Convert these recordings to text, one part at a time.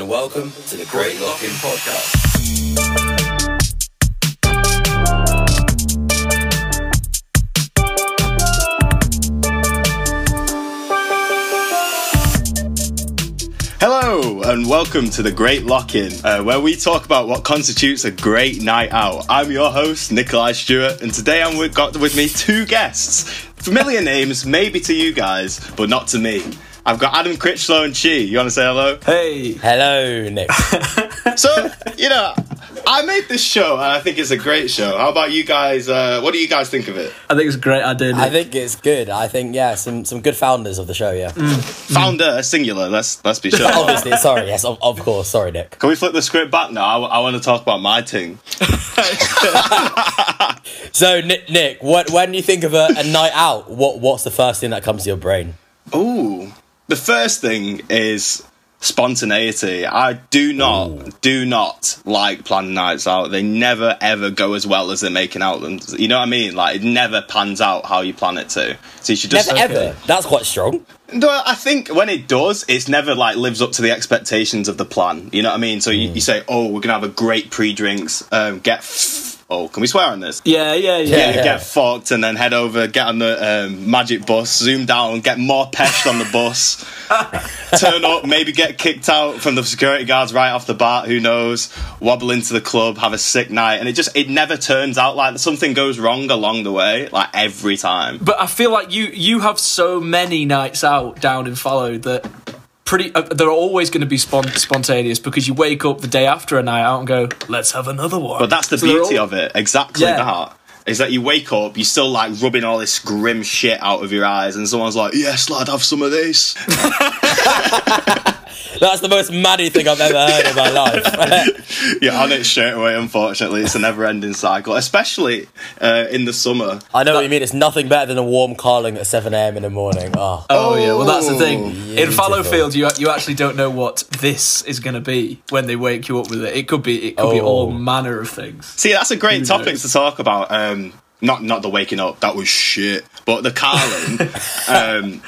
and welcome to the Great Lock-In Podcast. Hello and welcome to the Great Lock-In, uh, where we talk about what constitutes a great night out. I'm your host, Nikolaii Stewart, and today I'm got with me two guests. Familiar names, maybe to you guys, but not to me. I've got Adam Critchlow and Chi. You want to say hello? Hey. Hello, Nick. So, you know, I made this show and I think it's a great show. How about you guys? Uh, what do you guys think of it? I think it's a great idea. I think it's good. I think yeah, some some good founders of the show. Yeah, Founder, singular. Let's let's be sure. obviously. Sorry, yes, of, of course. Sorry, Nick. Can we flip the script back now? I, want to talk about my thing. So, Nick, Nick, what when you think of a, a night out, what what's the first thing that comes to your brain? Ooh. The first thing is spontaneity. I do not, do not like planned nights out. They never ever go as well as they're making out them. You know what I mean? Like it never pans out how you plan it to. So you should just Never ever. That's quite strong. No, I think when it does, it's never like lives up to the expectations of the plan. You know what I mean? So you, you say, "Oh, we're gonna have a great pre-drinks, um, get." F- oh, can we swear on this? Yeah, yeah, yeah. Yeah, Yeah. get fucked and then head over, get on the um, magic bus, zoom down, get more peshed on the bus, turn up, maybe get kicked out from the security guards right off the bat. Who knows? Wobble into the club, have a sick night, and it just it never turns out like something goes wrong along the way, like every time. But I feel like you you have so many nights out down in Fallowfield pretty uh, they're always going to be spon- spontaneous because you wake up the day after a night out and go, let's have another one. But that's the So beauty all- of it. Exactly Yeah. that. Is that you wake up, you're still like rubbing all this grim shit out of your eyes, and someone's like, "Yes, lad, have some of this." That's the most maddy thing I've ever heard in my life. You're on it straight away. Unfortunately, it's a never-ending cycle, especially uh, in the summer. I know what you mean. It's nothing better than a warm carling at seven a.m. in the morning. Oh, Oh yeah, well that's the thing. In Beautiful. Fallowfield, you you actually don't know what this is going to be when they wake you up with it. It could be it could be Oh. all manner of things. See, that's a great Who topic knows? to talk about. Um, not not the waking up. That was shit. But the carling um,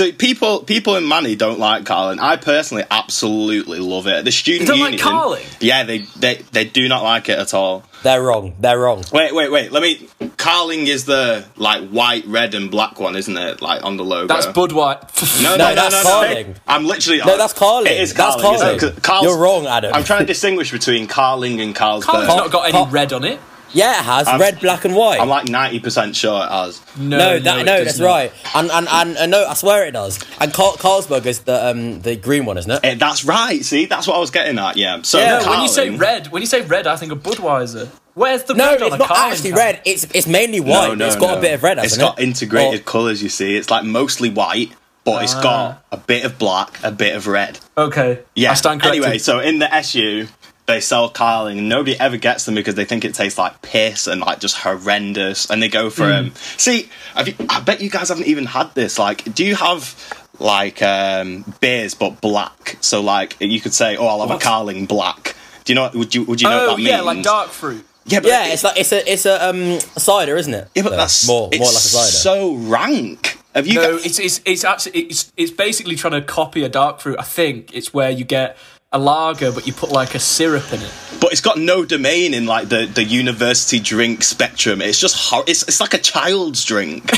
so people people in Manny don't like Carling. I personally absolutely love it. The student You don't like union. Carling? Yeah, they, they they do not like it at all. they're wrong. They're wrong. Wait, wait, wait. Let me. Carling is the like white, red, and black one, isn't it? Like on the logo. That's Budweiser. No, no, No, no, that's no, no. Carling. I'm literally. No, that's Carling. It is That's Carling. isn't Carling. it? 'Cause Carl's- You're wrong, Adam. I'm trying to distinguish between Carling and Carlsberg. Carling's not got any Car- red on it. Yeah, it has red, black, and white. I'm like 90% sure it has. No, No, that, it no, that's not. right. And and and, and no, I swear it does. And Carl, Carlsberg is the um the green one, isn't it? Eh, that's right. See, that's what I was getting at. Yeah. So Yeah, No, when you say red, when you say red, I think of Budweiser. Where's the No, red on it's a not Carling actually can? red. It's it's mainly white. No, no, it's got no. a bit of red, It's hasn't got it? integrated Or- colours. You see, it's like mostly white, but it's got a bit of black, a bit of red. Okay. Yeah. I stand corrected. Anyway, so in the SU, they sell Carling, and nobody ever gets them because they think it tastes like piss and like just horrendous, and they go for Hmm. um. See, have you, I bet you guys haven't even had this. Like, do you have? Like um, beers, but black. So, like, you could say, "Oh, I'll have What? a Carling black." Do you know? Would you? Would you know oh what that yeah, like dark fruit. Yeah, but Yeah, it- it's like it's a it's a um cider, isn't it? yeah, but So, that's more it's more like a cider. so rank. Have you? No, got- it's it's it's actually it's it's basically trying to copy a dark fruit. I think it's where you get a lager, but you put like a syrup in it. but it's got no domain in like the, the university drink spectrum. It's just hor- it's it's like a child's drink.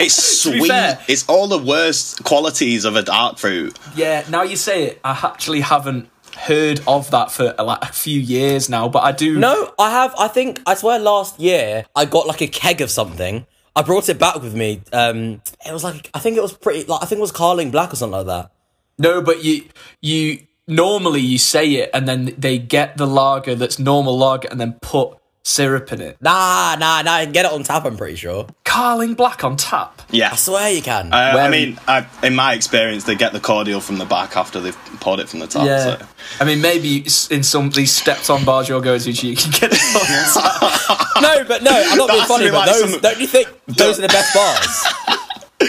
it's sweet. It's all the worst qualities of a dark fruit. Yeah, now you say it, I actually haven't heard of that for like a few years now, but I do. No, I have. I think I swear last year I got like a keg of something. I brought it back with me. Um, it was like I think it was pretty. Like I think it was Carling Black or something like that. No, but you you normally you say it, and then they get the lager that's normal lager, and then put syrup in it. Nah, nah, nah. I can get it on tap. I'm pretty sure. Carling Black on tap. Yeah. I swear you can. Uh, I mean, I, in my experience, they get the cordial from the back after they've poured it from the top. Yeah, So. I mean maybe in some of these stepped-on bars you're going to, you can get it. on no, but no, I'm not That being funny. But like those, some- don't you think those are the best bars?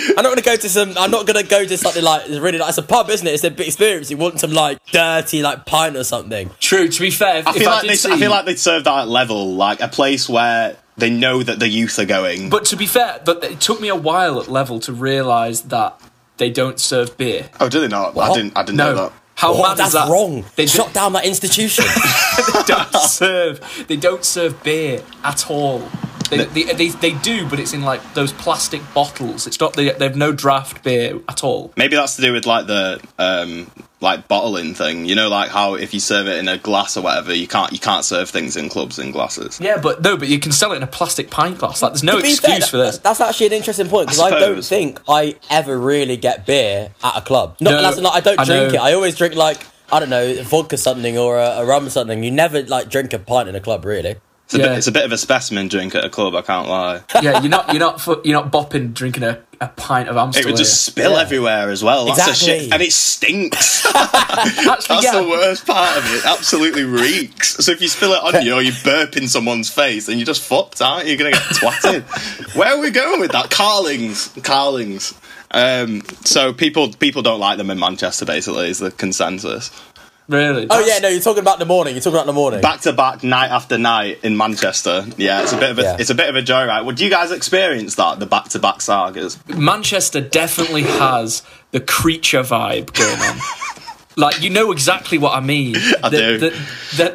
I'm not gonna go to some. I'm not gonna go to something like it's really like it's a pub, isn't it? It's a big experience. You want some like dirty like pint or something. True. To be fair, if, I feel I like did they, see, I feel like they'd serve that at level, like a place where they know that the youth are going. But to be fair, but it took me a while at level to realise that they don't serve beer. oh, do they not? I didn't. I didn't No, know that. How Oh, mad that's is that? wrong. They Shut down that institution. they don't serve. They don't serve beer at all. They, they, they, they do, but it's in like those plastic bottles. It's not. They, they have no draft beer at all. Maybe that's to do with like the um like bottling thing. You know, like how if you serve it in a glass or whatever, you can't you can't serve things in clubs in glasses. Yeah, but no, but you can sell it in a plastic pint glass. Like, there's no To be excuse fair, for this. That's actually an interesting point because I I, don't think I ever really get beer at a club. Not, No, that's not, I don't I drink know. it. I always drink like I don't know vodka something or a, a rum something. You never like drink a pint in a club, really. It's a, Yeah. bit, it's a bit of a specimen drink at a club. I can't lie. yeah, you're not. You're not. You're not bopping drinking a, a pint of Amsterdam. It would just spill Yeah. everywhere as well. That's a Exactly. shit, and it stinks. Actually, That's yeah. the worst part of it. It absolutely reeks. So if you spill it on you or you burp in someone's face, then you're just fucked, aren't you? You're gonna get twatted. Where are we going with that? Carlings, Carlings. Um, so people people don't like them in Manchester. Basically, is the consensus. Really? Oh yeah, no, you're talking about the morning. You're talking about the morning. Back to back, night after night in Manchester. Yeah, it's a bit of a Yeah. it's a bit of a joyride. Would you guys experience that? The back to back sagas. Manchester definitely has the creature vibe going on. like you know exactly what I mean. I the, do. The,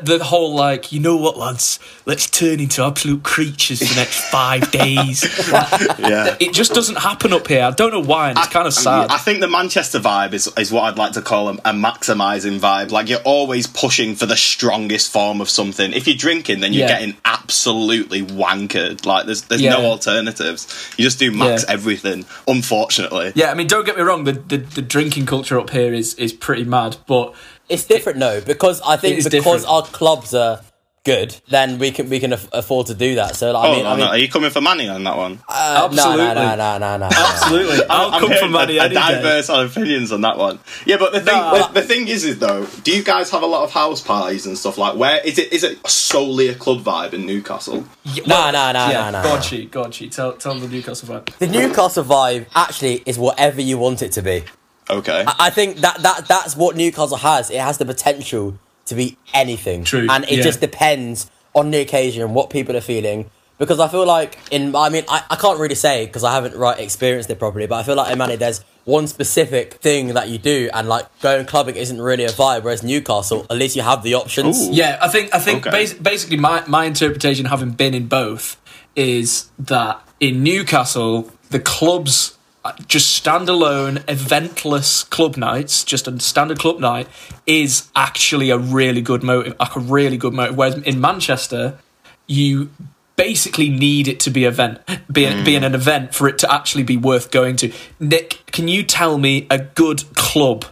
the, the whole like you know what lads, let's turn into absolute creatures for the next five days. Like, Yeah. it just doesn't happen up here. I don't know why, and it's kind of sad. I think the Manchester vibe is, is what I'd like to call a, a maximising vibe. Like you're always pushing for the strongest form of something. If you're drinking, then you're Yeah. getting absolutely wankered. Like there's there's Yeah. no alternatives. You just do max Yeah. everything. Unfortunately, yeah, I mean, don't get me wrong. The, the the drinking culture up here is is pretty mad, but It's different, no, because I think because different. our clubs are good, then we can we can aff- afford to do that. So like, oh I mean, no, I mean, no, are you coming for Manny on that one? uh, Absolutely. no, no, no, no, no, no. absolutely, I'll I'm come for Manny a, a any day. diverse on opinions on that one. Yeah, but the thing, No. the, the thing is, is though, do you guys have a lot of house parties and stuff like? Where is it? Is it solely a club vibe in Newcastle? Yeah, No, no, no, yeah, no, no, Go on, no. Chi, go on, Chi. Tell, tell the Newcastle vibe. The Newcastle vibe actually is whatever you want it to be. Okay. I think that, that that's what Newcastle has. It has the potential to be anything. True, And it yeah. just depends on the occasion, and what people are feeling. Because I feel like in, I mean, I, I can't really say because I haven't right experienced it properly, but I feel like in Manny there's one specific thing that you do, and like going clubbing isn't really a vibe. Whereas Newcastle, at least you have the options. Ooh. Yeah, I think I think Okay. basi- basically my my interpretation, having been in both, is that in Newcastle the clubs just standalone eventless club nights, just a standard club night, is actually a really good motive, like a really good motive. Whereas in Manchester, you basically need it to be event be, be an event for it to actually be worth going to. Nick, can you tell me a good club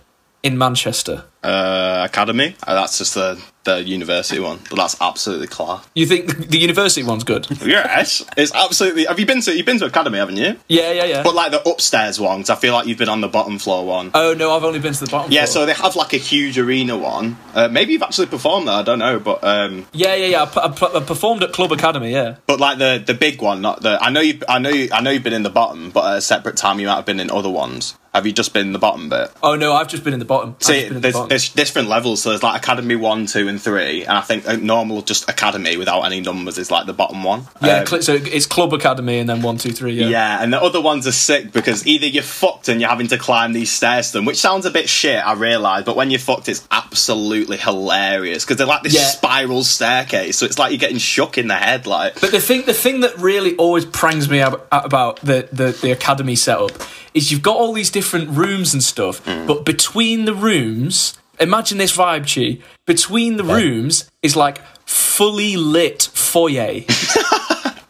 in Manchester? uh, Academy. Uh, that's just the the university one, but that's absolutely class. You think the, university one's good? Yes, it's absolutely. Have you been to? You've been to Academy, haven't you? Yeah, yeah, yeah. But like the upstairs ones, I feel like you've been on the bottom floor one. Oh no, I've only been to the bottom. yeah, floor. so they have like a huge arena one. Uh, maybe you've actually performed there. I don't know, but um, yeah, yeah, yeah. I, pu- I performed at Club Academy. Yeah. but like the the big one, not the. I know you. I know you. I know you've been in the bottom, but at a separate time you might have been in other ones. Have you just been in the bottom bit? Oh no, I've just been in the bottom. See, in the there's, there's different levels. So there's like Academy one, two, and three, and I think a normal just Academy without any numbers is like the bottom one. yeah, Um, so it's Club Academy and then one, two, three. Yeah. Yeah, and the other ones are sick because either you're fucked and you're having to climb these stairs to them, which sounds a bit shit, I realise, but when you're fucked, it's absolutely hilarious because they're like this Yeah. spiral staircase, so it's like you're getting shook in the head, like. But the thing, the thing that really always prangs me ab- about the, the, the academy setup is you've got all these different rooms and stuff, Mm. but between the rooms, imagine this vibe, Chi. Between the rooms is like fully lit foyer.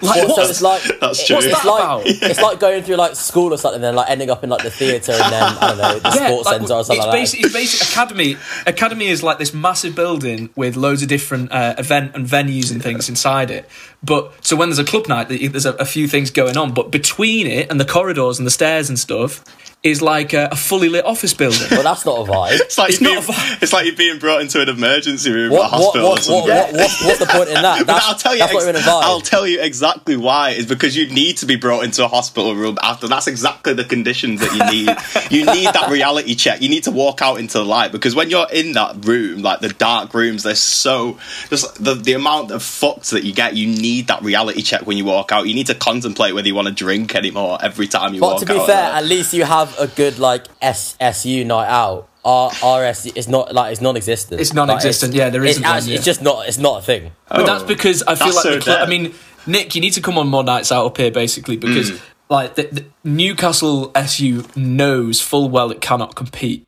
like so what's- it's like That's true. It's that like about? it's like going through like school or something, and then like ending up in like the theatre and then I don't know the sports like, centre or something it's like basic, that. It's basic academy. Academy is like this massive building with loads of different uh, event and venues and things inside it. But so when there's a club night, there's a, a few things going on. But between it and the corridors and the stairs and stuff is like a, a fully lit office building. But that's not a vibe. It's like, It's you're not being, a vi- it's like you're being brought into an emergency room What, at a what, hospital or what, what, something. what, what, what's the point in that? That's, I'll tell you. that's not ex- even a vibe. I'll tell you exactly why. Is because you need to be brought into a hospital room after. That's exactly the conditions that you need. you need that reality check. You need to walk out into the light because when you're in that room, like the dark rooms, they're so just the the amount of fucks that you get. You need that reality check when you walk out. You need to contemplate whether you want to drink anymore every time you But walk out. But to be out. fair, at least you have have a good like SSU night out, our RS is not like it's non-existent. It's non-existent, Like, yeah, there it's, isn't one, actually- it's just not. It's not a thing. But that's Oh, because I feel like so the club. I mean, Nick, you need to come on more nights out up here, basically, because Mm. like the, the Newcastle SU knows full well it cannot compete.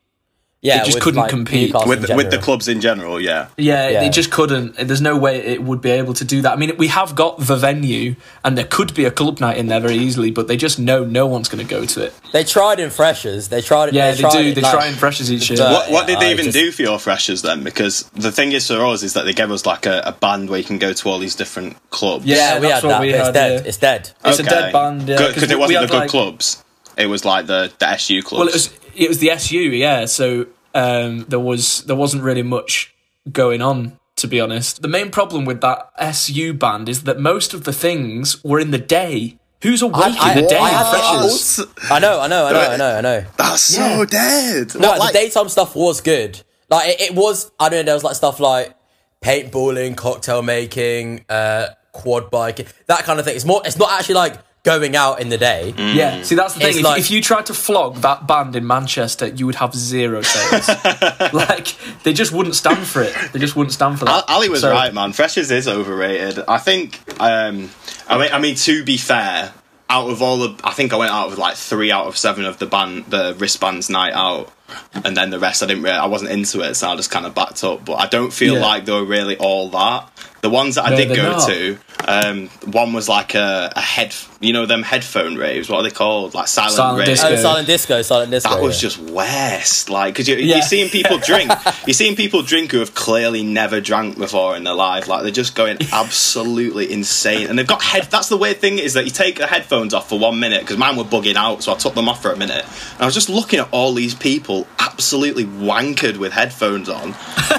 Yeah, It just with, couldn't like, compete. With in with the clubs in general, yeah. Yeah, Yeah. it just couldn't. There's no way it would be able to do that. I mean, we have got the venue, and there could be a club night in there very easily, but they just know no one's going to go to it. They tried in freshers. They tried it. Yeah, they, they, tried do. it, They like- try and freshers each year. But- What, what did they I even just- do for your freshers then? Because the thing is for us is that they gave us like a, a band where you can go to all these different clubs. Yeah, Yeah, we had that. we but it's dead. yeah. It's dead. It's a dead band, yeah, 'cause because we- it wasn't had, the good like- clubs. It was like the, the SU clubs. Well, it was it was the SU, yeah. So um, there was there wasn't really much going on, to be honest. The main problem with that SU band is that most of the things were in the day. Who's awake I- in the day? I had freshers? I know. I know. I know. I know. I know. That's Yeah. so dead. No, What, like- the daytime stuff was good. Like it, it was. I don't know. There was like stuff like paintballing, cocktail making, uh, quad biking, that kind of thing. It's more. It's not actually like going out in the day. Yeah, see that's the thing. If, like- if you tried to flog that band in Manchester, you would have zero sales. like they just wouldn't stand for it. They just wouldn't stand for that. Ali was So- right, man. Freshers is overrated. I think. Um, I mean, I mean, to be fair, out of all the, I think I went out with like three out of seven of the band, the wristbands night out, and then the rest I didn't really, I wasn't into it, so I just kind of backed up. But I don't feel Yeah. like they were really all that. The ones that I No, did go not. to, um, one was like a, a head, you know, them headphone raves. What are they called? Like silent, Silent raves. disco. Oh, silent disco, silent disco. That was just west, like because you, Yeah. you're seeing people drink. you're seeing people drink who have clearly never drank before in their life. Like they're just going absolutely insane, and they've got head. That's the weird thing is that you take the headphones off for one minute because mine were bugging out, so I took them off for a minute. And I was just looking at all these people absolutely wankered with headphones on.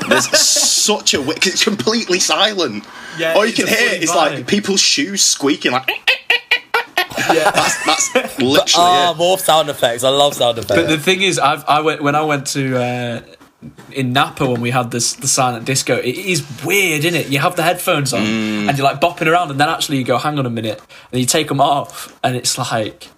There's such a because it's completely silent. Yeah, all you can hear funny is vibe. like people's shoes squeaking. Like Yeah. that's literally Ah, it. more sound effects. I love sound effects. But the thing is, I've, I went when I went to uh, in Napa when we had this the silent disco. It is weird, isn't it? You have the headphones on Mm. and you're like bopping around, and then actually you go, "Hang on a minute," and you take them off, and it's like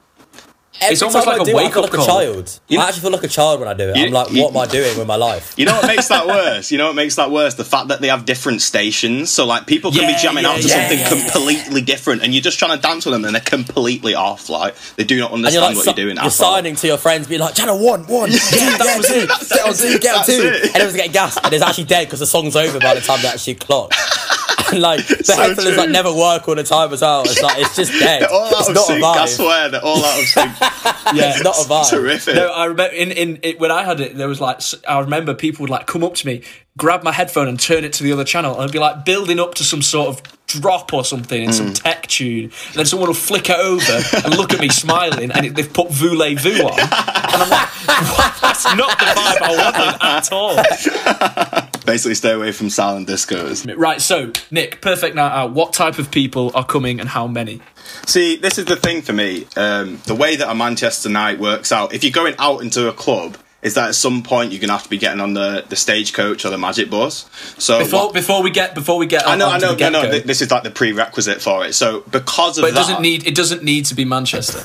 Every it's almost like I a do it, I wake-up feel like call. a child. You- I actually feel like a child when I do it. You- I'm like, you- what am I doing with my life? You know what makes that worse? You know what makes that worse? The fact that they have different stations. So like people can Yeah, be jamming out to yeah, something yeah. completely different, and you're just trying to dance with them, and they're completely off. Like they do not And you're understand like, what si- you're doing. you're signing to your friends, being like, Channel one, one, two, that get was it. get on two, get on two. it. And everyone's getting gassed, and it's actually dead because the song's over by the time they actually clock. And like the So headphones like never work all the time as well. It's like it's just dead. They're all out it's of not sync. a I vibe. swear, they're all out of sync. yeah, It's not a vibe. Terrific. No, I remember in, in it, when I had it, there was like I remember people would like come up to me, grab my headphone, and turn it to the other channel, and it'd be like building up to some sort of drop or something in some mm. tech tune, and then someone will flick it over and look at me smiling, and it, they've put Voulez Vous on, and I'm like, "What? that's not the vibe I wanted at all. Basically, stay away from silent discos. Right, so Nick, perfect night out. What type of people are coming and how many? See, this is the thing for me. Um, the way that a Manchester night works out, if you're going out into a club, is that at some point you're gonna have to be getting on the, the stagecoach or the magic bus. So Before what- before we get before we get I know, I know, I no, no. get-go, th- This is like the prerequisite for it. So because of but it that, doesn't need it doesn't need to be Manchester.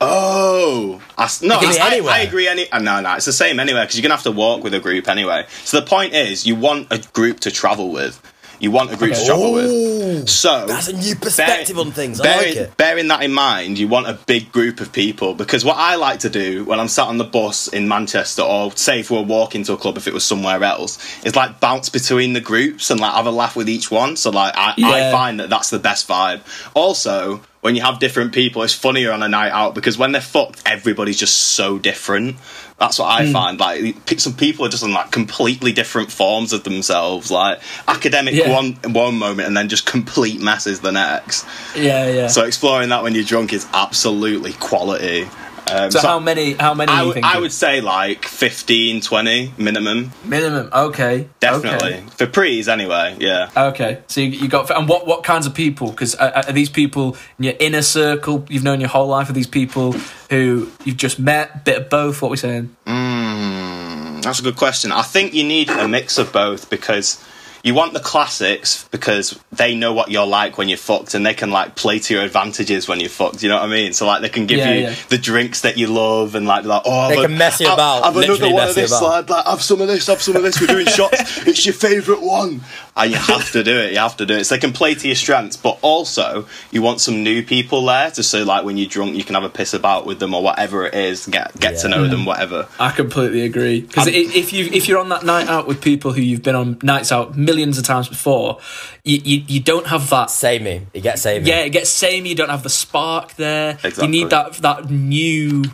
Oh, I, s- no, can I, I, anywhere. I agree. Any, uh, no, no, it's the same anywhere because you're gonna have to walk with a group anyway. So the point is, you want a group to travel with. You want a group to travel with. So That's a new perspective on things. I bearing, like it. Bearing that in mind, you want a big group of people because what I like to do when I'm sat on the bus in Manchester, or say if we're walking to a club, if it was somewhere else, is like bounce between the groups and like have a laugh with each one. So like I, I find that that's the best vibe. Also, when you have different people, it's funnier on a night out because when they're fucked, everybody's just so different. That's what I Hmm. find. Like some people are just on like completely different forms of themselves, like academic Yeah. one one moment and then just complete messes the next. Yeah, yeah. So exploring that when you're drunk is absolutely quality. Um, So, how many? How many? I you would- I would say like 15, 20 minimum, minimum. Okay, definitely Okay. for prees anyway. Yeah. Okay, so you, you got and what what kinds of people? Because are, are these people in your inner circle you've known your whole life? Are these people who you've just met? Bit of both. What we saying? Mm, that's a good question. I think you need a mix of both because you want the classics because they know what you're like when you're fucked, and they can like play to your advantages when you're fucked. You know what I mean? So like they can give Yeah, you yeah. the drinks that you love, and like like oh, They can mess you about, Have another one of this, lad. Like have some of this, have some of this. We're doing shots. It's your favourite one, and you have to do it. You have to do it. So they can play to your strengths, but also you want some new people there, to so like when you're drunk, you can have a piss about with them or whatever it is. Get get to Yeah. know them, whatever. I completely agree because if you if you're on that night out with people who you've been on nights out millions of times before, you you, you don't have that. Samey. It gets samey. Yeah, it gets samey. You don't have the spark there. You need that that new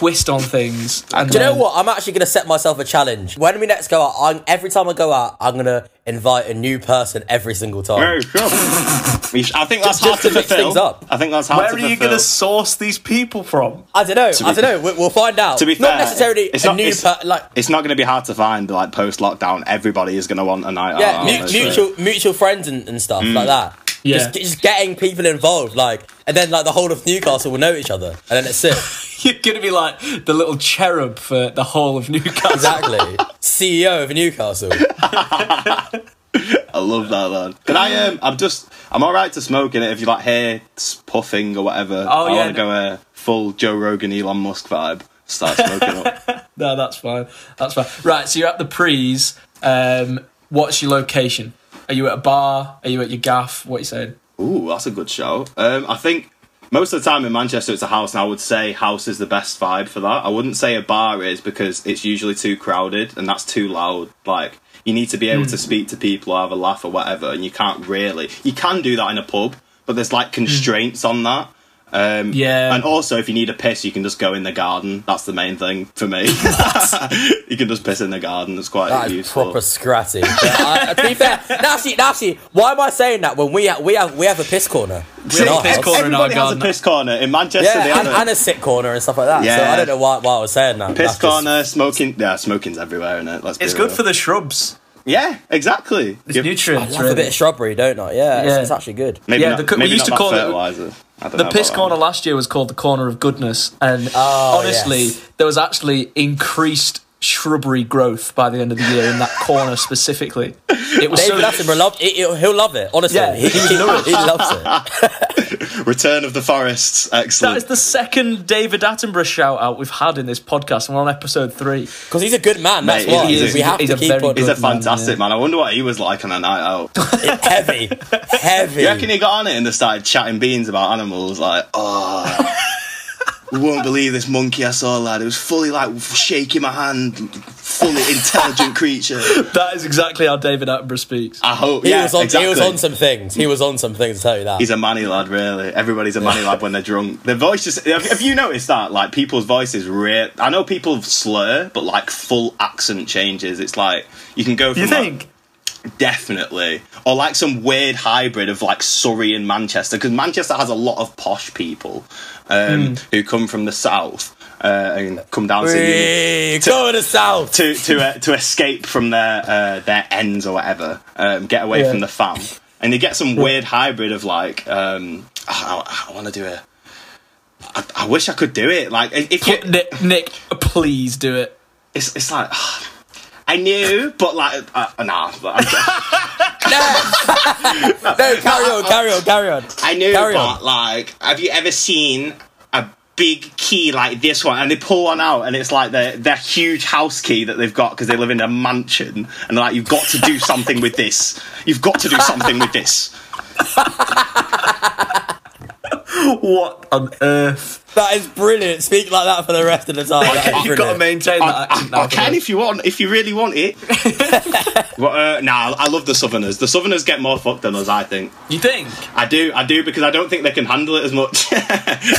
twist on things. And Do you know what? I'm actually going to set myself a challenge. When we next go out, I'm, every time I go out, I'm going to invite a new person every single time. Very sure. I think that's Just hard to to mix fulfill. things up. I think that's hard Where to are you going to source these people from? I don't know. To I be- don't know. We, we'll find out. To be fair, not fair, necessarily it's a not- new it's- per, like It's not going to be hard to find. Like post lockdown, everybody is going to want a night yeah, out. mu- mutual mutual friends and, and stuff Mm. like that. Yeah. Just, just getting people involved, like, and then like the whole of Newcastle will know each other, and then it's it. You're gonna be like the little cherub for the whole of Newcastle. exactly. CEO of Newcastle. I love that, lad. Can I? Um, I'm just. I'm all right to smoking it if you like hair s- puffing or whatever. Oh, I yeah, want to go a full Joe Rogan, Elon Musk vibe. Start smoking up. No, that's fine. That's fine. Right, so you're at the Prees. Um, what's your location? Are you at a bar? Are you at your gaff? What are you saying? Ooh, that's a good show. Um, I think most of the time in Manchester it's a house, and I would say house is the best vibe for that. I wouldn't say a bar is because it's usually too crowded and that's too loud. Like you need to be able to speak to people or have a laugh or whatever, and you can't really. You can do that in a pub, but there's like constraints on that. Um, Yeah. and also if you need a piss, you can just go in the garden. That's the main thing for me. you can just piss in the garden. It's quite That is useful. proper scratty. But, to be fair, Nasty, Nasty, why am I saying that when we have, we have we have a piss corner? have a piss corner. in our Everybody has a piss corner in Manchester. they Yeah, have and, and a sit corner and stuff like that. So Yeah. I don't know why, why I was saying that. Piss That's just- corner, smoking. Yeah, smoking's everywhere, isn't it? Let's It's good real. for the shrubs. Yeah, exactly. It's Give- I nutrients. love a bit of strawberry, don't I? Yeah, Yeah. It's, it's actually good. Maybe Yeah, not, the- we used not to call that it- fertilizer. I don't The know piss corner that. last year was called the corner of goodness, and Oh, honestly, yes. there was actually increased shrubbery growth by the end of the year in that corner specifically. It was David so. Attenborough loved it. He'll he'll love it. Honestly, Yeah, he, he, he loves it. Return of the Forests. That Excellent. is the second David Attenborough shout out we've had in this podcast, and we're on episode three. Because he's a good man. That's Mate, why he is. we have He's to a keep very on He's a good man, fantastic yeah. man. I wonder what he was like on a night out. heavy, heavy. you reckon he got on it and they started chatting beans about animals? Like, oh, you won't believe this monkey I saw, lad. It was fully like shaking my hand, fully intelligent creature. That is exactly how David Attenborough speaks. I hope. He yeah, was on. exactly. He was on some things. He was on some things. To tell you that. He's a manny lad, really. Everybody's a manny lad when they're drunk. Their voice just. Have, have you noticed that? Like, people's voices rare. I know people slur, but like full accent changes. It's like you can go from You like- think? Definitely, or like some weird hybrid of like Surrey and Manchester, because Manchester has a lot of posh people um, who come from the south uh, and come down to go to the south. to to uh, to escape from their uh, their ends or whatever, um, get away Yeah. from the fam, and you get some weird hybrid of like, um, I, I want to do it. I, I wish I could do it. Like if you, Nick, Nick, please do it. it's it's like. I knew, but like, uh, nah. but I'm- No, carry on, carry on, carry on. I knew, Carry but on. like, have you ever seen a big key like this one? And they pull one out, and it's like their their huge house key that they've got because they live in a mansion, and they're like, you've got to do something with this. You've got to do something with this. What on earth? That is brilliant. Speak like that for the rest of the time. That is You've got to brilliant. maintain that accent now. I can if you want, if you really want it. well, uh, nah, I love the Southerners. The Southerners get more fucked than us, I think. You think? I do, I do, because I don't think they can handle it as much.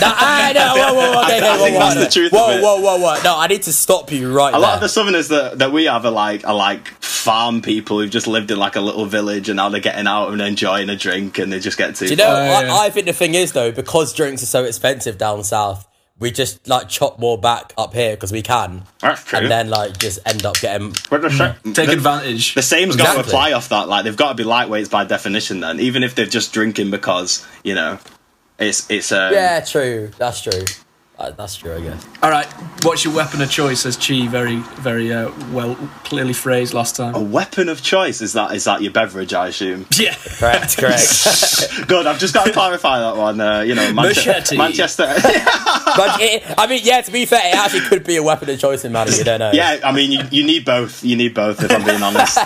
Nah, I know. Whoa, whoa, whoa, okay, I okay, think whoa, that's whoa, the truth Whoa, of it. whoa, whoa, whoa. No, I need to stop you right a lot of the Southerners that, that we have are like are like farm people who've just lived in like a little village and now they're getting out and enjoying a drink and they just get to. Do you know, Oh, I, yeah. I think the thing is though, because drinks are so expensive down south, we just like chop more back up here because we can, That's true. and then like just end up getting. But the, Take the, advantage. the same's got to apply off that. Like they've got to be lightweights by definition. Then, even if they're just drinking because you know, it's it's um, Yeah, true. That's true. Uh, that's true, I guess. All right, what's your weapon of choice? As Chi very, very uh, well, clearly phrased last time. A weapon of choice is that is that your beverage? I assume. Yeah. Correct, correct. Good. I've just got to clarify that one. Uh, you know, Manche- Manchester. but it, I mean, yeah. To be fair, it actually could be a weapon of choice in Madden. You don't know. yeah, I mean, you, you need both. You need both. If I'm being honest.